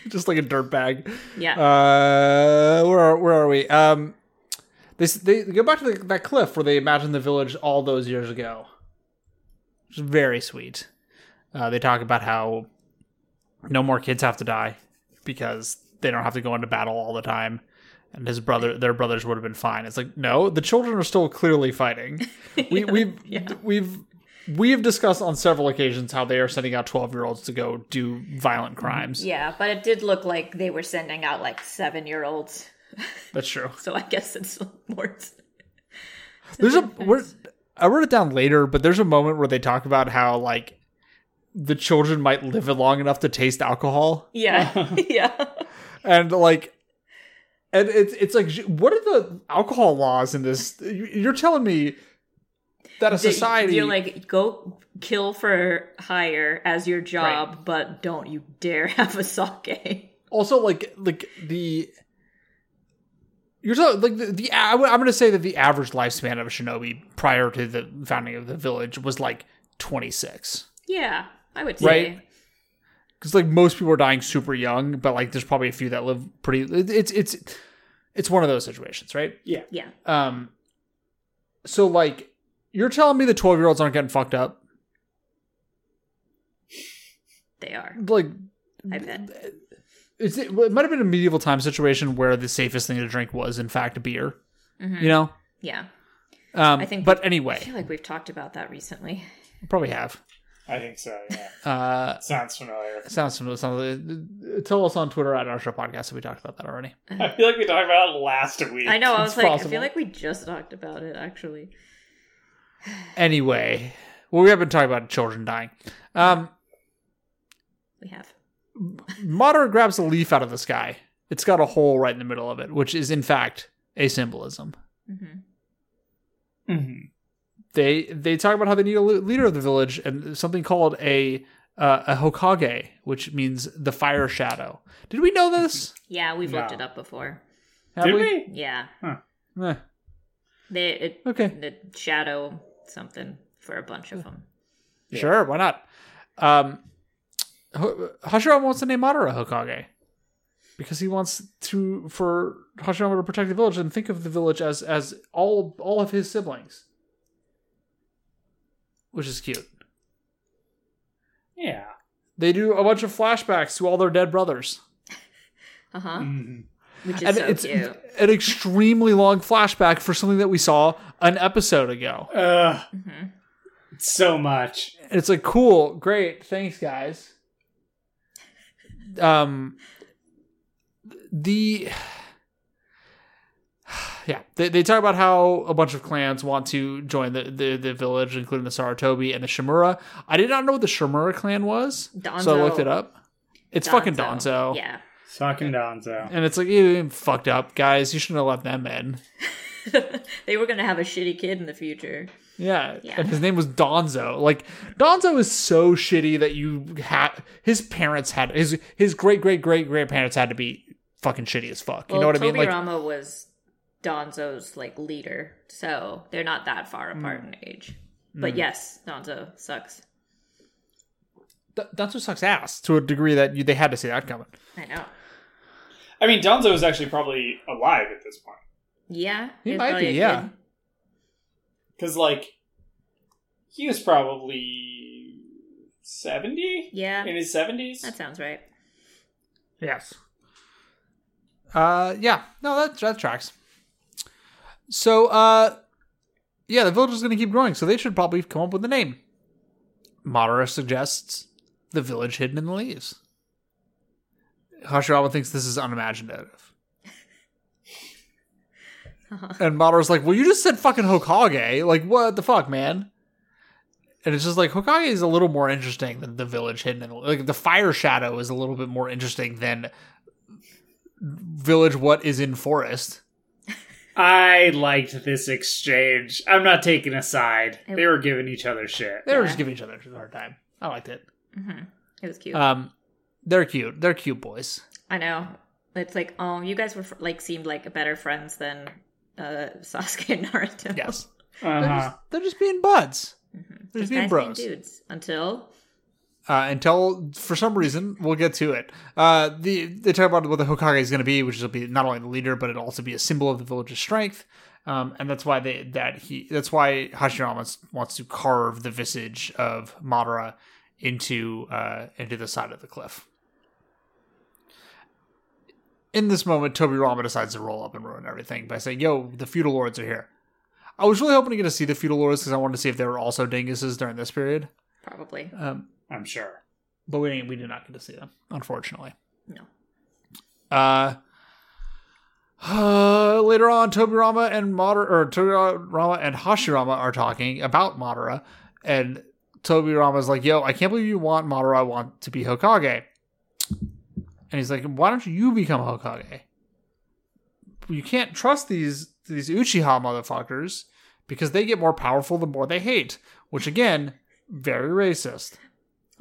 Just like a dirtbag. yeah. Uh, where are, where are we? Um, they they go back to the, that cliff where they imagined the village all those years ago. which is very sweet. Uh, they talk about how no more kids have to die because they don't have to go into battle all the time. And his brother, their brothers would have been fine. It's like no, the children are still clearly fighting. We, we've Yeah. we've we have discussed on several occasions how they are sending out twelve year olds to go do violent mm-hmm. crimes. Yeah, but it did look like they were sending out like seven year olds. That's true. So I guess it's more. There's a we're, I wrote it down later, but there's a moment where they talk about how like the children might live long enough to taste alcohol, Yeah, uh-huh. yeah. and like, and it's it's like, what are the alcohol laws in this? You- You're telling me that a society, You're like, go kill for hire as your job, but don't you dare have a sake. also like like the. You're talking like the, the I- I'm going to say that the average lifespan of a shinobi prior to the founding of the village was like 26. Yeah, I would say. Right. because like most people are dying super young, but like there's probably a few that live pretty. It's it's it's one of those situations, right? Yeah. Yeah. Um. So like, you're telling me the twelve year olds aren't getting fucked up? They are. Like, I bet. it's it, it might have been a medieval time situation where the safest thing to drink was in fact beer. Mhm. You know. Yeah. Um, I think- But anyway, I feel like we've talked about that recently. probably have. I think so. Yeah, Uh, sounds familiar. sounds familiar. Sounds, tell us on Twitter at our show podcast if we talked about that already. I feel like we talked about it last week. I know. I was It's like, I feel like we just talked about it actually. Anyway, well, we have been talking about children dying. Um, We have. Madara grabs a leaf out of the sky. It's got a hole right in the middle of it, which is in fact a symbolism. hmm hmm They they talk about how they need a leader of the village and something called a uh, a Hokage, which means the fire shadow. Did we know this? Yeah, we've looked it up before. Have Did we? Yeah, Eh, they it, okay, the shadow something for a bunch of them. sure, why not? Um, Ho- Hashirama wants to name Madara Hokage because he wants to for Hashirama to protect the village and think of the village as as all all of his siblings, which is cute. Yeah. They do a bunch of flashbacks to all their dead brothers. Uh huh. hmm Which is and so it's cute. an extremely long flashback for something that we saw an episode ago. Ugh, hmm so much. And it's like, cool, great, thanks, guys. Um, the yeah, they, they talk about how a bunch of clans want to join the, the, the village, including the Sarutobi and the Shimura. I did not know what the Shimura clan was, so I looked it up. It's fucking Danzo. Yeah. Fucking Danzo. And it's like, you fucked up, guys. You shouldn't have let them in. they were gonna have a shitty kid in the future. Yeah. Yeah. And his name was Danzo. Like Danzo is so shitty that you had his parents had his his great great great grandparents had to be fucking shitty as fuck. You Well, know what I mean? Like Tobirama was Danzo's like leader, so they're not that far Hmm. apart in age. But yes, Danzo sucks. th- Danzo sucks ass to a degree that you, they had to see that coming. I know. I mean, Danzo is actually probably alive at this point. Yeah, He might be, yeah. Because, like, he was probably 70? Yeah, In his 70s? that sounds right. Yes. Uh yeah. No, that that tracks. So uh yeah, the village is gonna keep growing, so they should probably come up with a name. Madara suggests the village hidden in the leaves. Hashirama thinks this is unimaginative. and Madara's like, Well, you just said fucking Hokage. Like, what the fuck, man? And it's just like Hokage is a little more interesting than the village hidden in the like the fire shadow is a little bit more interesting than village what is in forest. I liked this exchange. I'm not taking a side. They were giving each other shit. They were just giving each other a hard time. I liked it. hmm It was cute. Um, they're cute. They're cute boys. I know. It's like, oh, you guys were like seemed like better friends than uh, Sasuke and Naruto. Yes, they're, Uh-huh. just, they're just being buds. They're Just just being guys bros. being dudes until Uh, until for some reason we'll get to it. Uh, the they talk about what the Hokage is going to be, which will be not only the leader, but it'll also be a symbol of the village's strength. Um, and that's why they that he that's why Hashirama wants to carve the visage of Madara into uh, into the side of the cliff. In this moment, Tobirama decides to roll up and ruin everything by saying, "Yo, the feudal lords are here." I was really hoping to get to see the feudal lords because I wanted to see if they were also dinguses during this period. Probably. Um, I'm sure. but we we did not get to see them, unfortunately. No. Uh, uh, later on, Tobirama and Madara, or Tobirama and Hashirama are talking about Madara, and Tobirama's like, "Yo, I can't believe you want Madara. I want to be Hokage." And he's like, "Why don't you become Hokage? You can't trust these these Uchiha motherfuckers because they get more powerful the more they hate." Which again, very racist.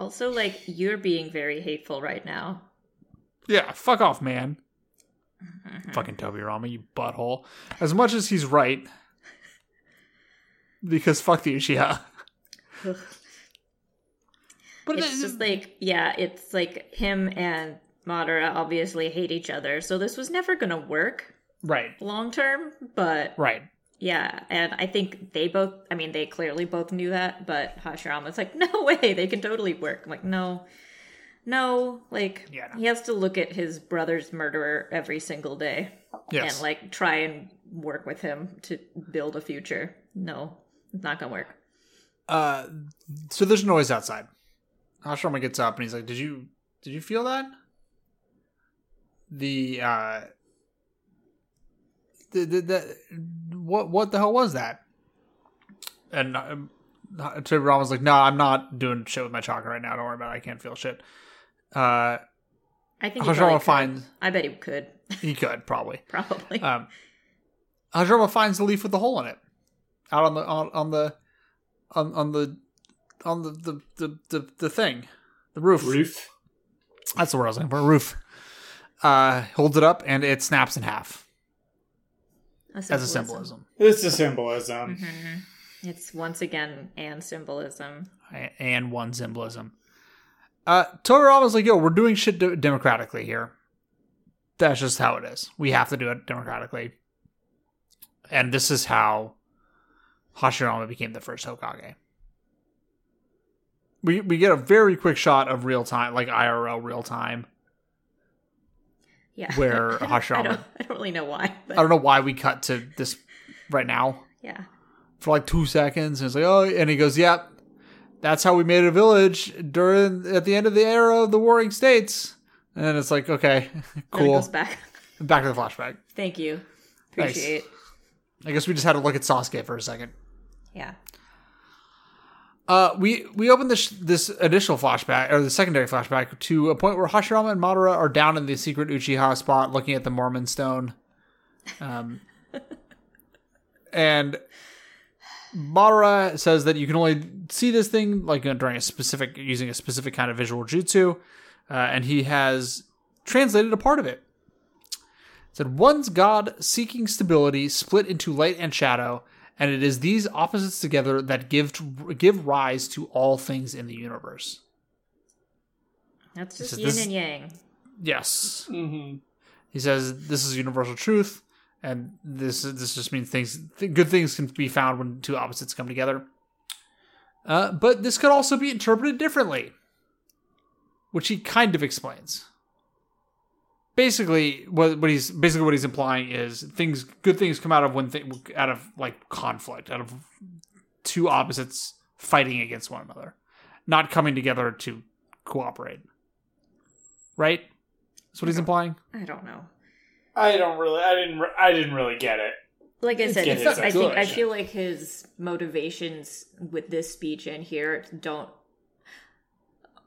Also, like, you're being very hateful right now. Yeah, fuck off, man. Mm-hmm. Fucking Tobirama, you butthole. As much as he's right, because fuck the Uchiha. Ugh. But It's it- just like, yeah, it's like him and Madara obviously hate each other, so this was never gonna work right, long term, but right. Yeah, and I think they both, I mean, they clearly both knew that, but Hashirama's like, no way, they can totally work. I'm like, no, no, like, Yeah, no. he has to look at his brother's murderer every single day Yes. and like try and work with him to build a future. No, it's not gonna work. uh, so there's noise outside. Hashirama gets up and he's like, "Did you did you feel that?" The uh, the, the, the what what the hell was that? And um, Tobirama's like, "No, I'm not doing shit with my chakra right now. Don't worry about it. I can't feel shit." Uh, I think he Hashirama probably could. finds I bet he could, he could probably. probably. Um, Hashirama finds the leaf with the hole in it, out on the on, on the on on the on the the, the the the thing, the roof. Roof. That's the word I was looking for. Roof. Uh, holds it up and it snaps in half as a symbolism. It's a symbolism. Mhm. It's once again and symbolism. and one symbolism. Uh, Tobirama's like, yo, we're doing shit de- democratically here. That's just how it is. We have to do it democratically. And this is how Hashirama became the first Hokage. We we get a very quick shot of real time, like IRL real time. Yeah. Where Hashirama- I don't, I don't really know why, but I don't know why we cut to this right now yeah. for like two seconds. And it's like, oh, and he goes, yep, that's how we made a village during at the end of the era of the Warring States. And then it's like, okay, cool. goes back. Back to the flashback. Thank you. Nice. Appreciate. I guess we just had to look at Sasuke for a second. Yeah. Uh, we we open this this initial flashback or the secondary flashback to a point where Hashirama and Madara are down in the secret Uchiha spot looking at the Mormon stone, um, and Madara says that you can only see this thing like during a specific using a specific kind of visual jutsu, uh, and he has translated a part of it. It said one's god seeking stability split into light and shadow and it is these opposites together that give give rise to all things in the universe. That's just This is- yin and yang. Yes, Mm-hmm. he says this is universal truth, and this this just means things th- good things can be found when two opposites come together. Uh, but this could also be interpreted differently, which he kind of explains. Basically, what what he's basically what he's implying is things good things come out of when th- out of like conflict, out of two opposites fighting against one another, not coming together to cooperate. Right? That's what he's implying. I don't know. I don't really. I didn't. Re- I didn't really get it. Like I said, Get it's- his I think I feel like his motivations with this speech and here don't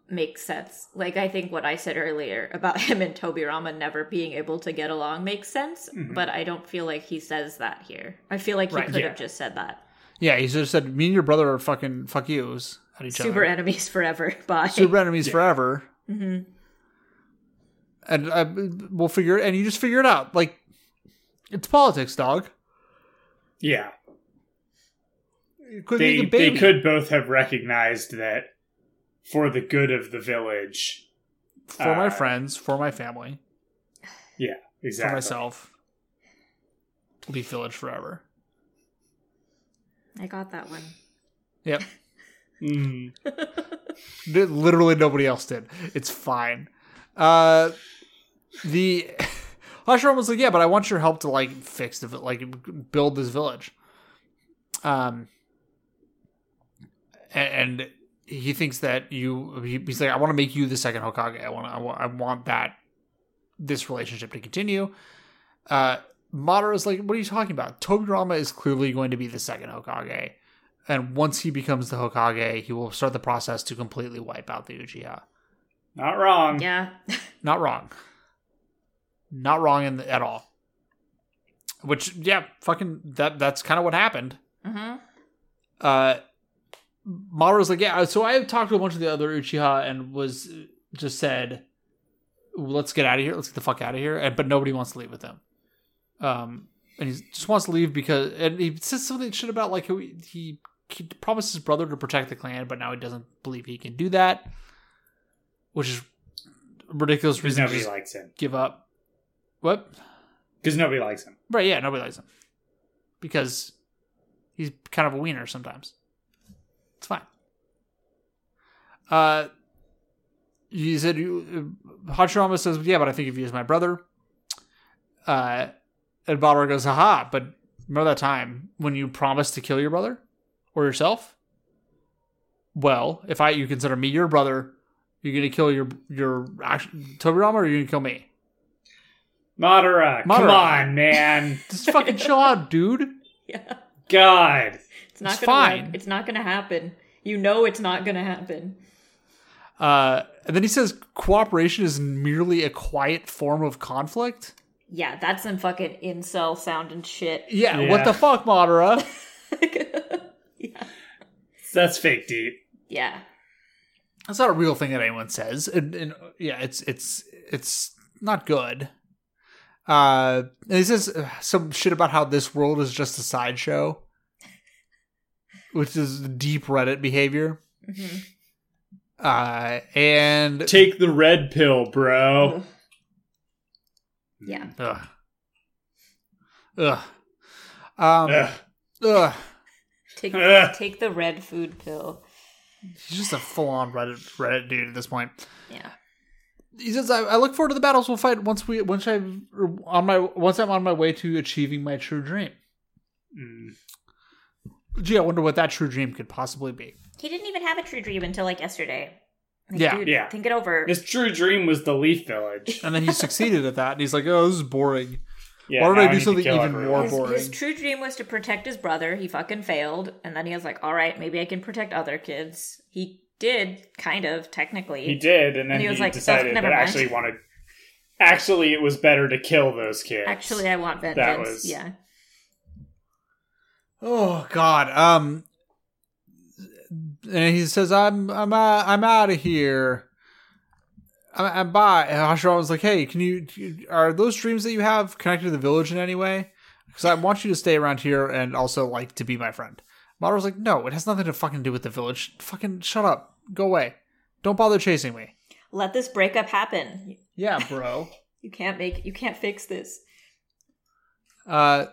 make sense. Like I think what I said earlier about him and Tobirama never being able to get along makes sense, Mhm. but I don't feel like he says that here. I feel like he Right, could yeah. have just said that. Yeah, he just said, "Me and your brother are fucking fuck yous at each Super other, enemies forever. Bye. super enemies Yeah. forever." hmm And uh, we'll figure it, and you just figure it out. Like it's politics, dog. Yeah, could they be a they could both have recognized that for the good of the village. for my uh, friends, for my family, Yeah, exactly. for myself. We'll be village forever. I got that one. Yep. Mm. Literally nobody else did. It's fine. Uh, the Hashirama was like, yeah, but I want your help to like fix the like build this village. Um, a- and, he thinks that you. He, he's like, I want to make you the second Hokage. I want. I want. I want that this relationship to continue. Uh, Madara's like, what are you talking about? Tobirama is clearly going to be the second Hokage. And once he becomes the Hokage, he will start the process to completely wipe out the Uchiha. Not wrong. Yeah. Not wrong. Not wrong in the, at all. Which, yeah, fucking that. That's kind of what happened. hmm Uh, Madara's like, yeah. So I talked to a bunch of the other Uchiha and was just said, "Let's get out of here. Let's get the fuck out of here." And, but nobody wants to leave with him. Um, and he just wants to leave because, and he says something shit about like he, he, he promised his brother to protect the clan, but now he doesn't believe he can do that, which is a ridiculous reason to nobody likes him. give up. What? Because nobody likes him. Right? Yeah, nobody likes him because he's kind of a wiener sometimes. It's fine. Uh, he said, you, uh, Hashirama says, yeah, but I think of you as my brother. Uh, and Balrog goes, haha, but remember that time when you promised to kill your brother or yourself? Well, if I you consider me your brother, you're gonna kill your your act- Tobirama or you're gonna kill me? Madara, come on, man. Just fucking chill out, dude. Yeah. God. It's not It's gonna fine. work. It's not gonna happen. You know it's not gonna happen. Uh, and then he says cooperation is merely a quiet form of conflict. Yeah, that's some fucking incel sounding shit. Yeah, Yeah. what the fuck, Madara? yeah. That's fake deep. Yeah. That's not a real thing that anyone says. And, and yeah, it's it's it's not good. Uh, and he says uh, some shit about how this world is just a sideshow, which is deep Reddit behavior. hmm Uh, and Take the red pill, bro. Yeah. ugh, ugh, um, Ugh. ugh. Take Ugh. take the red food pill. He's just a full-on Reddit Reddit dude at this point. Yeah. He says, I, "I look forward to the battles we'll fight once we once I on my once I'm on my way to achieving my true dream." Mm. Gee, I wonder what that true dream could possibly be. He didn't even have a true dream until like yesterday. Like, Yeah. dude, Yeah. Think it over. His true dream was the Leaf Village. And then he succeeded at that, and he's like, "Oh, this is boring." Yeah, Why don't I do something even everyone. more his, boring. his true dream was to protect his brother. He fucking failed, and then he was like, "All right, maybe I can protect other kids." He did, kind of, technically. He did, and then And he he, was like, decided "Oh, that mind." actually wanted. Actually, it was better to kill those kids. Actually, I want vengeance. was- Yeah. Oh God. Um. And he says, "I'm I'm uh, I'm out of here." I'm, I'm by. And Hashirama was like, "Hey, can you are those dreams that you have connected to the village in any way? Because I want you to stay around here and also like to be my friend." Madara was like, "No, it has nothing to fucking do with the village. Fucking shut up. Go away. Don't bother chasing me." Let this breakup happen. Yeah, bro. You can't make. You can't fix this. Uh,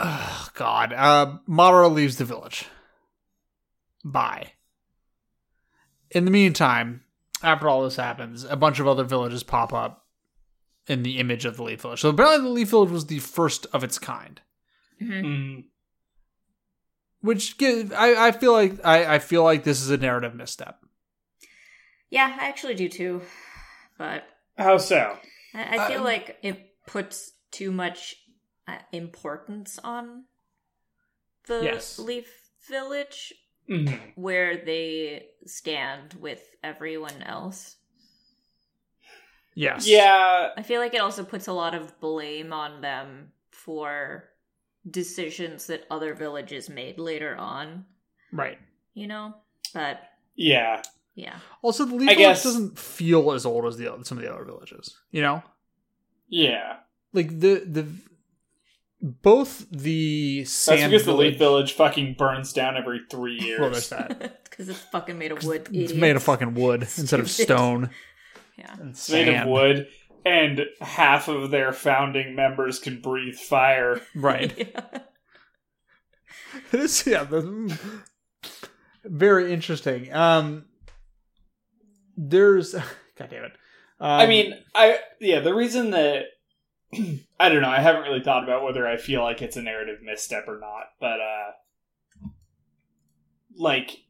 oh God. Uh, Madara leaves the village. Bye. In the meantime, after all this happens, a bunch of other villages pop up in the image of the Leaf Village. So apparently, the Leaf Village was the first of its kind, Mhm. Mm. which give, I, I feel like I, I feel like this is a narrative misstep. Yeah, I actually do too. But How so? I, I feel Um, like it puts too much uh, importance on the Yes. Leaf Village, Mhm. where they stand with everyone else. Yes. Yeah, I feel like it also puts a lot of blame on them for decisions that other villages made later on, Right. you know? But yeah. yeah. Also, the Leaf I Village guess- doesn't feel as old as the other, some of the other villages. You know. Yeah. like the the both the That's sand because the village, Leaf Village fucking burns down every three years. well, there's that. Because it's fucking made of wood. It's made of fucking wood instead of stone. Yeah. And It's made of wood, and half of their founding members can breathe fire. right? Yeah. this yeah, the, very interesting. Um, there's God damn it. Um, I mean, I yeah, the reason that I don't know, I haven't really thought about whether I feel like it's a narrative misstep or not, but uh like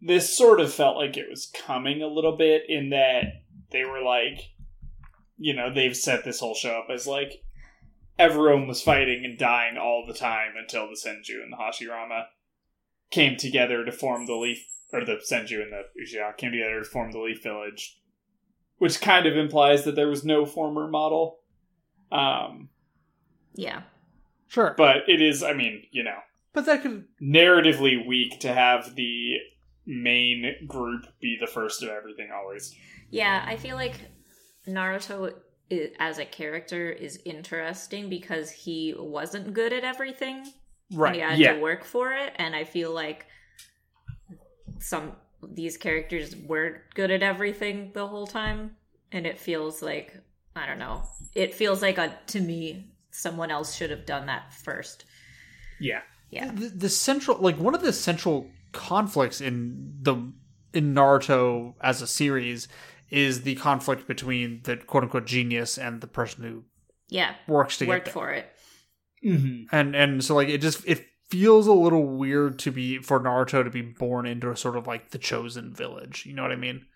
this sort of felt like it was coming a little bit in that they were like you know, they've set this whole show up as like everyone was fighting and dying all the time until the Senju and the Hashirama came together to form the Leaf or the Senju and the Uchiha came together to form the Leaf Village which kind of implies that there was no former model. Um, Yeah. sure, but it is, I mean, you know, but that could narratively weak to have the main group be the first of everything always. Yeah, I feel like Naruto i- as a character is interesting because he wasn't good at everything. right. He had yeah. to work for it, and I feel like some these characters weren't good at everything the whole time, and it feels like I don't know. It feels like a to me someone else should have done that first. Yeah. Yeah. the, the central like one of the central conflicts in the in Naruto as a series is the conflict between the quote unquote genius and the person who Yeah. works to Worked get for it. Mm-hmm. And and so like it just it feels a little weird to be for Naruto to be born into a sort of like the chosen village. You know what I mean?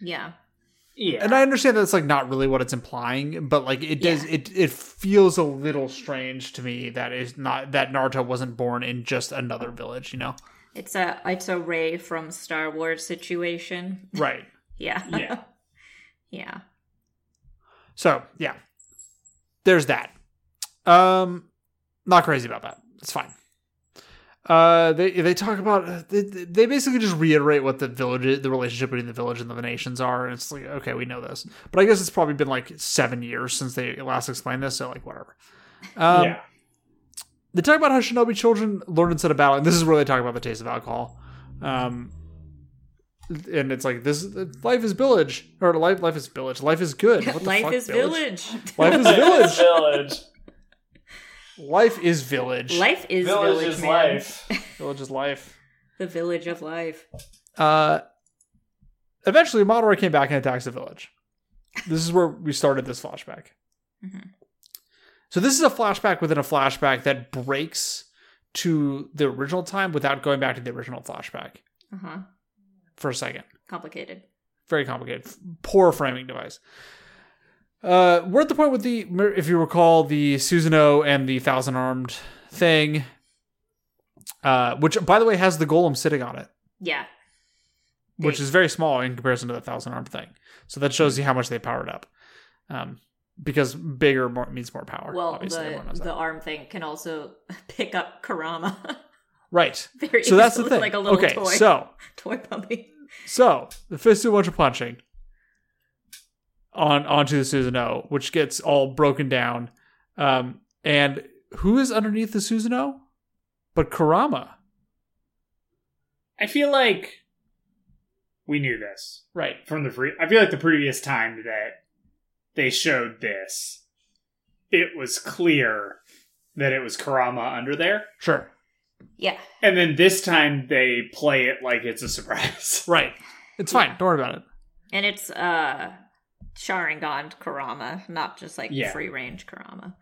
Yeah. Yeah. And I understand that's like not really what it's implying, but like it does Yeah. it it feels a little strange to me that is not that Naruto wasn't born in just another village, you know? It's a it's a Rey from Star Wars situation. Right. Yeah. Yeah. yeah. So yeah, there's that. Um, not crazy about that. It's fine. Uh, they they talk about they, they basically just reiterate what the village the relationship between the village and the nations are, and it's like okay, we know this, but I guess it's probably been like seven years since they last explained this, so like whatever. Um, yeah. They talk about how shinobi children learn instead of battling. This is where they talk about the taste of alcohol. Um, and it's like this life is village or life life is village. Life is good. What the Life fuck, is village. Life is village. village. Life is village. Life is Village, village, is man. life. Village is life. The village of life. Uh, eventually, Madara came back and attacks the village. This is where we started this flashback. Mhm. So this is a flashback within a flashback that breaks to the original time without going back to the original flashback Uh huh. for a second. Complicated. Very complicated. Poor framing device. Uh, we're at the point with the, if you recall, the Susanoo and the Thousand Armed thing, uh, which, by the way, has the golem sitting on it. Yeah. which They- is very small in comparison to the thousand Armed thing. So that shows you how much they powered up. Um, because bigger more, means more power. Well, obviously, the the arm thing can also pick up Kurama right. very So that's the thing. like a little okay, toy so toy puppy. so the fist do a bunch of punching on onto the Susanoo, which gets all broken down. Um, and who is underneath the Susanoo? But Kurama. I feel like we knew this Right. from the free. I feel like the previous time that they showed this, it was clear that it was Kurama under there, Sure. Yeah. and then this time they play it like it's a surprise. Right. It's fine. Don't worry about it. And it's uh Sharingan Kurama, not just like Yeah. free range Kurama.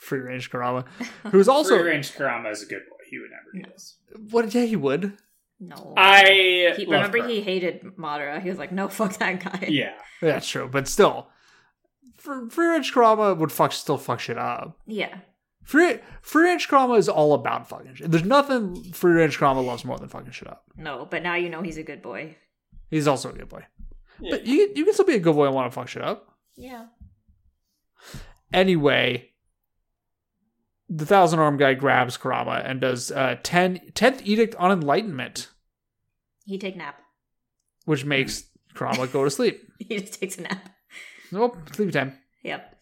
Free range Kurama. Who's also Free range Kurama is a good boy. He would never do this. what yeah, he would. No. I he, remember Kurama. he hated Madara. He was like, no, fuck that guy. Yeah, That's true, but still, free range Kurama would fuck still fuck shit up. Yeah. Free free range Kurama is all about fucking shit. There's nothing free range Kurama loves more than fucking shit up. No, but now you know he's a good boy. He's also a good boy, Yeah. but you you can still be a good boy and want to fuck shit up. Yeah. Anyway, the thousand arm guy grabs Kurama and does uh 10, 10th edict on enlightenment, He take nap. which makes Kurama go to sleep. He just takes a nap. Nope, sleepy time. Yep.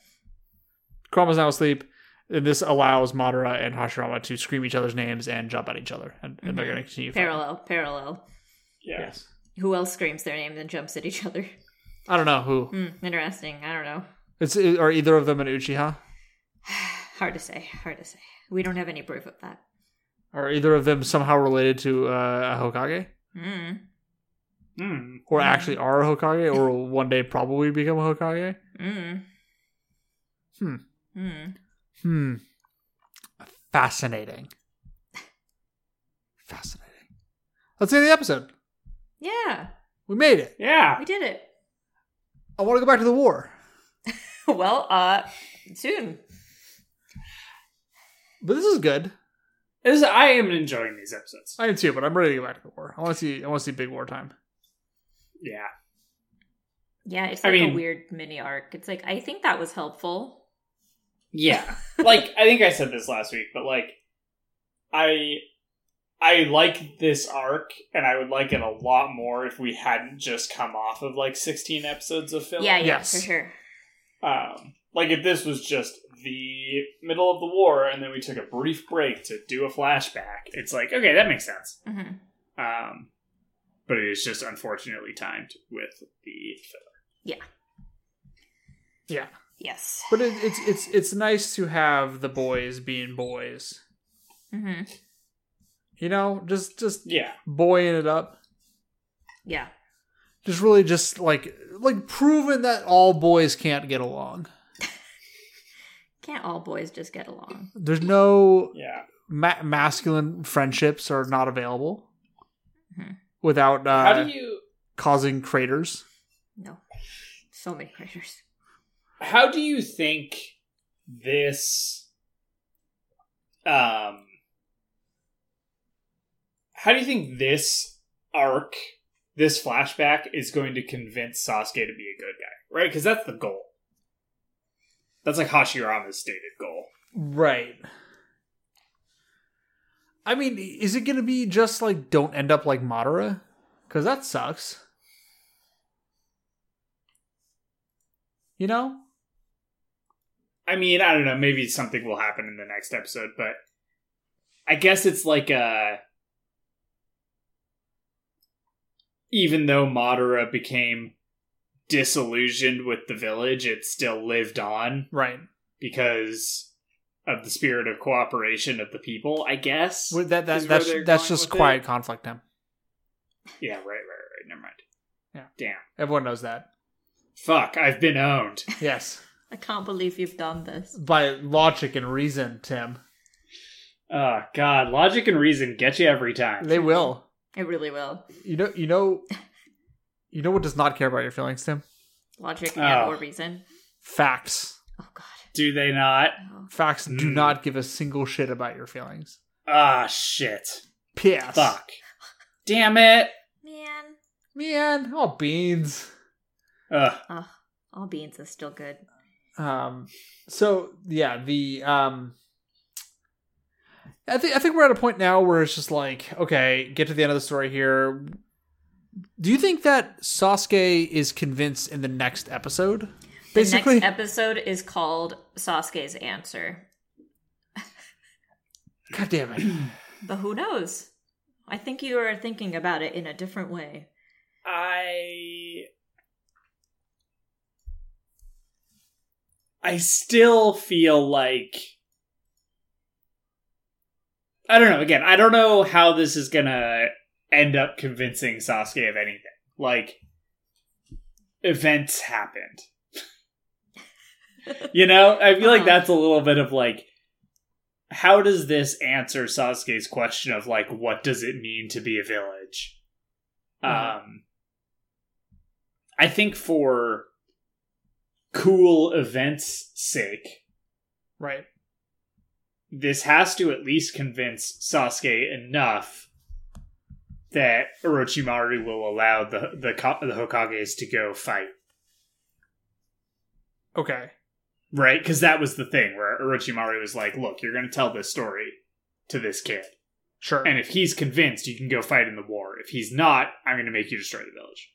Kurama's now asleep. And this allows Madara and Hashirama to scream each other's names and jump at each other, and, and they're going to continue. fighting. Parallel. Parallel. yeah. Yes. Who else screams their name then jumps at each other? I don't know who. Hmm, interesting. I don't know. It's are either of them an Uchiha? Hard to say. Hard to say. We don't have any proof of that. Are either of them somehow related to uh, a Hokage? Mm. Hmm. Or Mm. actually are a Hokage? Or will one day probably become a Hokage? Mm. Hmm. Mm. Hmm. Fascinating. Fascinating. Let's end the episode. Yeah, We made it. Yeah. we did it. I want to go back to the war. well, uh, soon. But this is good. This, I am enjoying these episodes. I am too, but I'm ready to go back to the war. I want to see I want to see big war time. Yeah. Yeah, it's I like a weird mini arc. It's like I think that was helpful. Yeah. like I think I said this last week, but like I I like this arc and I would like it a lot more if we hadn't just come off of like 16 episodes of film. Yeah, yeah, Yes. for sure. Um like if this was just the middle of the war and then we took a brief break to do a flashback, it's like okay, that makes sense. hmm Um but it is just unfortunately timed with the filler. Yeah. Yeah. Yes. But it, it's it's it's nice to have the boys being boys. hmm You know, just just Yeah. boying it up. Yeah. Just really just like like proving that all boys can't get along. Can't all boys just get along? There's no Yeah. ma- masculine friendships are not available Mhm. without uh, How do you causing craters. No. So many craters. how do you think this um how do you think this arc this flashback is going to convince Sasuke to be a good guy right because that's the goal that's like Hashirama's stated goal Right. I mean, is it going to be just like don't end up like Madara? Because that sucks. You know? I mean I don't know maybe something will happen in the next episode but I guess it's like a even though Madara became disillusioned with the village, it still lived on Right. because of the spirit of cooperation of the people, I guess. Well, That, that, is that's that's just quiet it. conflict, Tim. Yeah, right, right, right. Never mind. Yeah. Damn. Everyone knows that. Fuck, I've been owned. Yes. I can't believe you've done this. By logic and reason, Tim. Oh god, logic and reason get you every time. They will. It really will. You know you know you know what does not care about your feelings, Tim? Logic Oh. and or reason. Facts. Oh god. Do they not? No. Facts do Mm. not give a single shit about your feelings. Ah, shit. P.S. Fuck. Damn it. Man. Man, all beans. Ugh. Ugh. All beans is still good. Um. So yeah, the um. I think I think we're at a point now where it's just like, okay, get to the end of the story here. Do you think that Sasuke is convinced in the next episode? Basically, The next episode is called Sasuke's Answer. God damn it! But who knows? I think you are thinking about it in a different way. I I still feel like I don't know. Again, I don't know how this is gonna end up convincing Sasuke of anything. Like events happened. you know, I feel like Uh-huh. that's a little bit of like how does this answer Sasuke's question of like what does it mean to be a village? Mhm. Um I think for cool events sake, Right. This has to at least convince Sasuke enough that Orochimaru will allow the the, the Hokages to go fight, Okay. right? Because that was the thing where Orochimaru was like, "Look, you're going to tell this story to this kid, Sure. and if he's convinced, you can go fight in the war. If he's not, I'm going to make you destroy the village."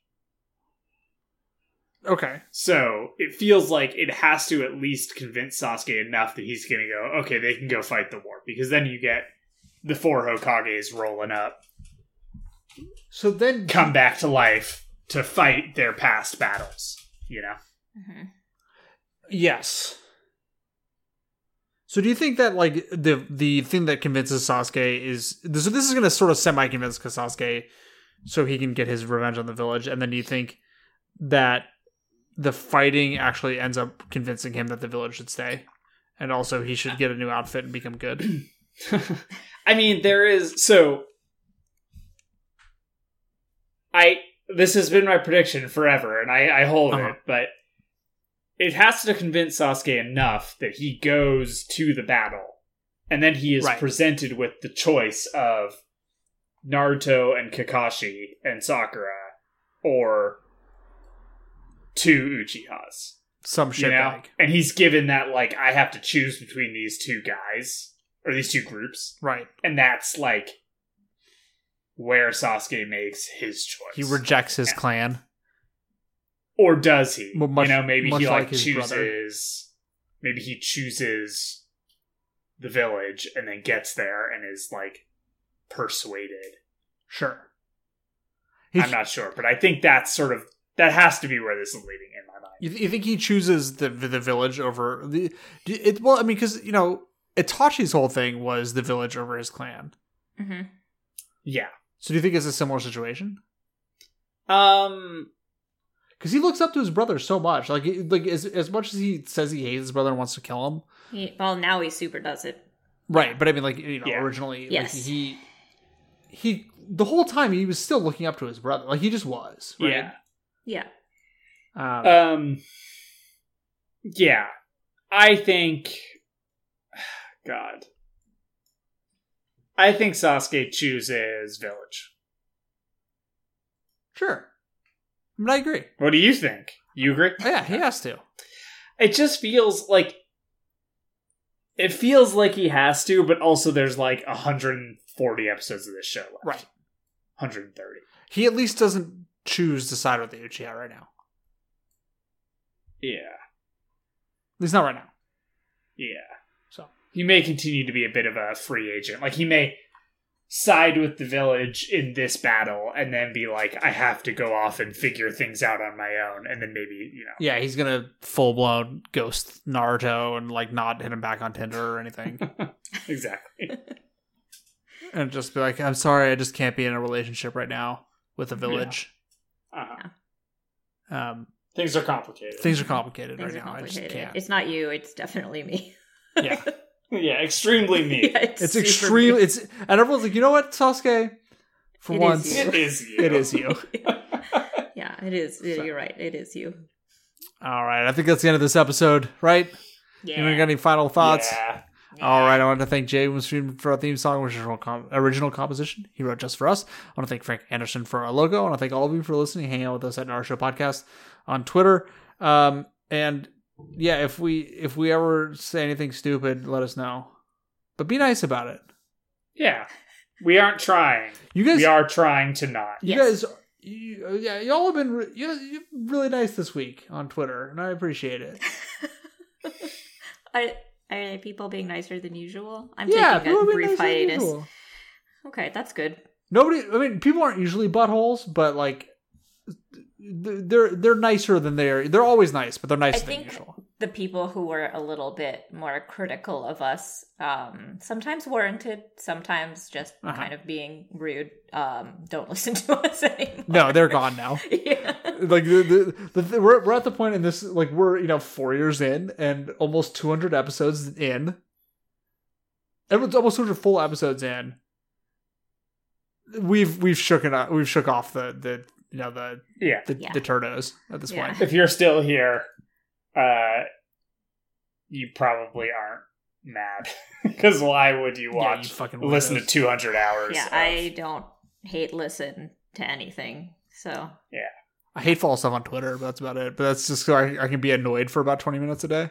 Okay. So it feels like it has to at least convince Sasuke enough that he's going to go, okay, they can go fight the war. Because then you get the four Hokages rolling up, So then, come back to life to fight their past battles. You know? hmm yes. So do you think that like the the thing that convinces Sasuke is so This is going to sort of semi convince Sasuke, so he can get his revenge on the village. And then do you think that the fighting actually ends up convincing him that the village should stay, and also he should get a new outfit and become good? I mean, there is so. I this has been my prediction forever, and I, I hold Uh-huh. it, but it has to convince Sasuke enough that he goes to the battle, and then he is Right. presented with the choice of Naruto and Kakashi and Sakura, or two Uchihas. Some You shit know? bag, And he's given that like I have to choose between these two guys or these two groups right? and that's like where Sasuke makes his choice. He rejects his Yeah. clan. or does he? Well, much- you know, maybe he like like, chooses. brother. Maybe he chooses the village and then gets there and is like persuaded. Sure. He, I'm not sure, but I think that's sort of that has to be where this is leading in my mind. You, you think he chooses the the village over the it? Well, I mean, because you know, Itachi's whole thing was the village over his clan. hmm Yeah. So do you think it's a similar situation? Um. Because he looks up to his brother so much, like like as as much as he says he hates his brother and wants to kill him, He, well, now he super does it. right? But I mean, like you know, Yeah. originally, Yes. like he he the whole time he was still looking up to his brother, like he just was, right? Yeah. Yeah. Um, Um. Yeah, I think. God. I think Sasuke chooses village. sure. I mean, I agree. What do you think? You agree? Oh, yeah, he has to. It just feels like it feels like he has to, but also there's like 140 episodes of this show left. Right. 130. He at least doesn't choose to side with the Uchiha right now. Yeah. At least not right now. Yeah. So He may continue to be a bit of a free agent. Like he may side with the village in this battle and then be like, I have to go off and figure things out on my own, and then maybe, you know. yeah, he's gonna full blown ghost Naruto and like not hit him back on Tinder or anything, exactly. and just be like, "I'm sorry, I just can't be in a relationship right now with a village." Uh-huh. Um, Things are complicated. things are complicated Things right are now. I just can't. It's not you. It's definitely me. Yeah, yeah, extremely me. Yeah, it's super extreme. me. It's and everyone's like, you know what, Sasuke? For It is once, you. It is you. it is you. yeah, it is. So- You're right. It is you. All right, I think that's the end of this episode, right? Yeah. Anyone got any final thoughts? Yeah. All right, I want to thank Jay Winstream for our theme song, which is original, com- original composition. He wrote just for us. I want to thank Frank Anderson for our logo. I want to thank all of you for listening, hanging out with us at our show podcast on Twitter. Um, and yeah, if we if we ever say anything stupid, let us know. But be nice about it. Yeah. We aren't trying. You guys, we are trying to not. you Yes. guys, you, yeah, y'all have been re- you, you're really nice this week on Twitter, and I appreciate it. Are, are people being nicer than usual? I'm yeah, taking a brief hiatus. Okay, that's good. Nobody. I mean, people aren't usually buttholes, but like they're they're nicer than they're. They're always nice, but they're nicer I than think usual. The people who were a little bit more critical of us, um, sometimes warranted, sometimes just Uh-huh. kind of being rude, um, don't listen to us anymore. No, they're gone now. yeah. Like the, the, the we're we're at the point in this like we're you know four years in and almost two hundred episodes in. Everyone's almost two hundred full episodes in. We've we've shook it up. We've shook off the the you know the Yeah. the, Yeah. the turdos at this Yeah. point. If you're still here, uh, you probably aren't mad. Because why would you Yeah, watch, you fucking listen to 200 hours? Yeah, of- I don't hate listen to anything. So yeah I hate follow stuff on Twitter, but that's about it. But that's just so I, I can be annoyed for about twenty minutes a day.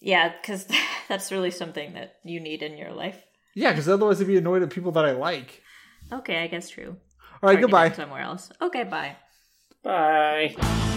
yeah, because that's really something that you need in your life. Yeah, because otherwise I'd be annoyed at people that I like. Okay, I guess true. All right, Targeted goodbye. Somewhere else. Okay, bye. Bye.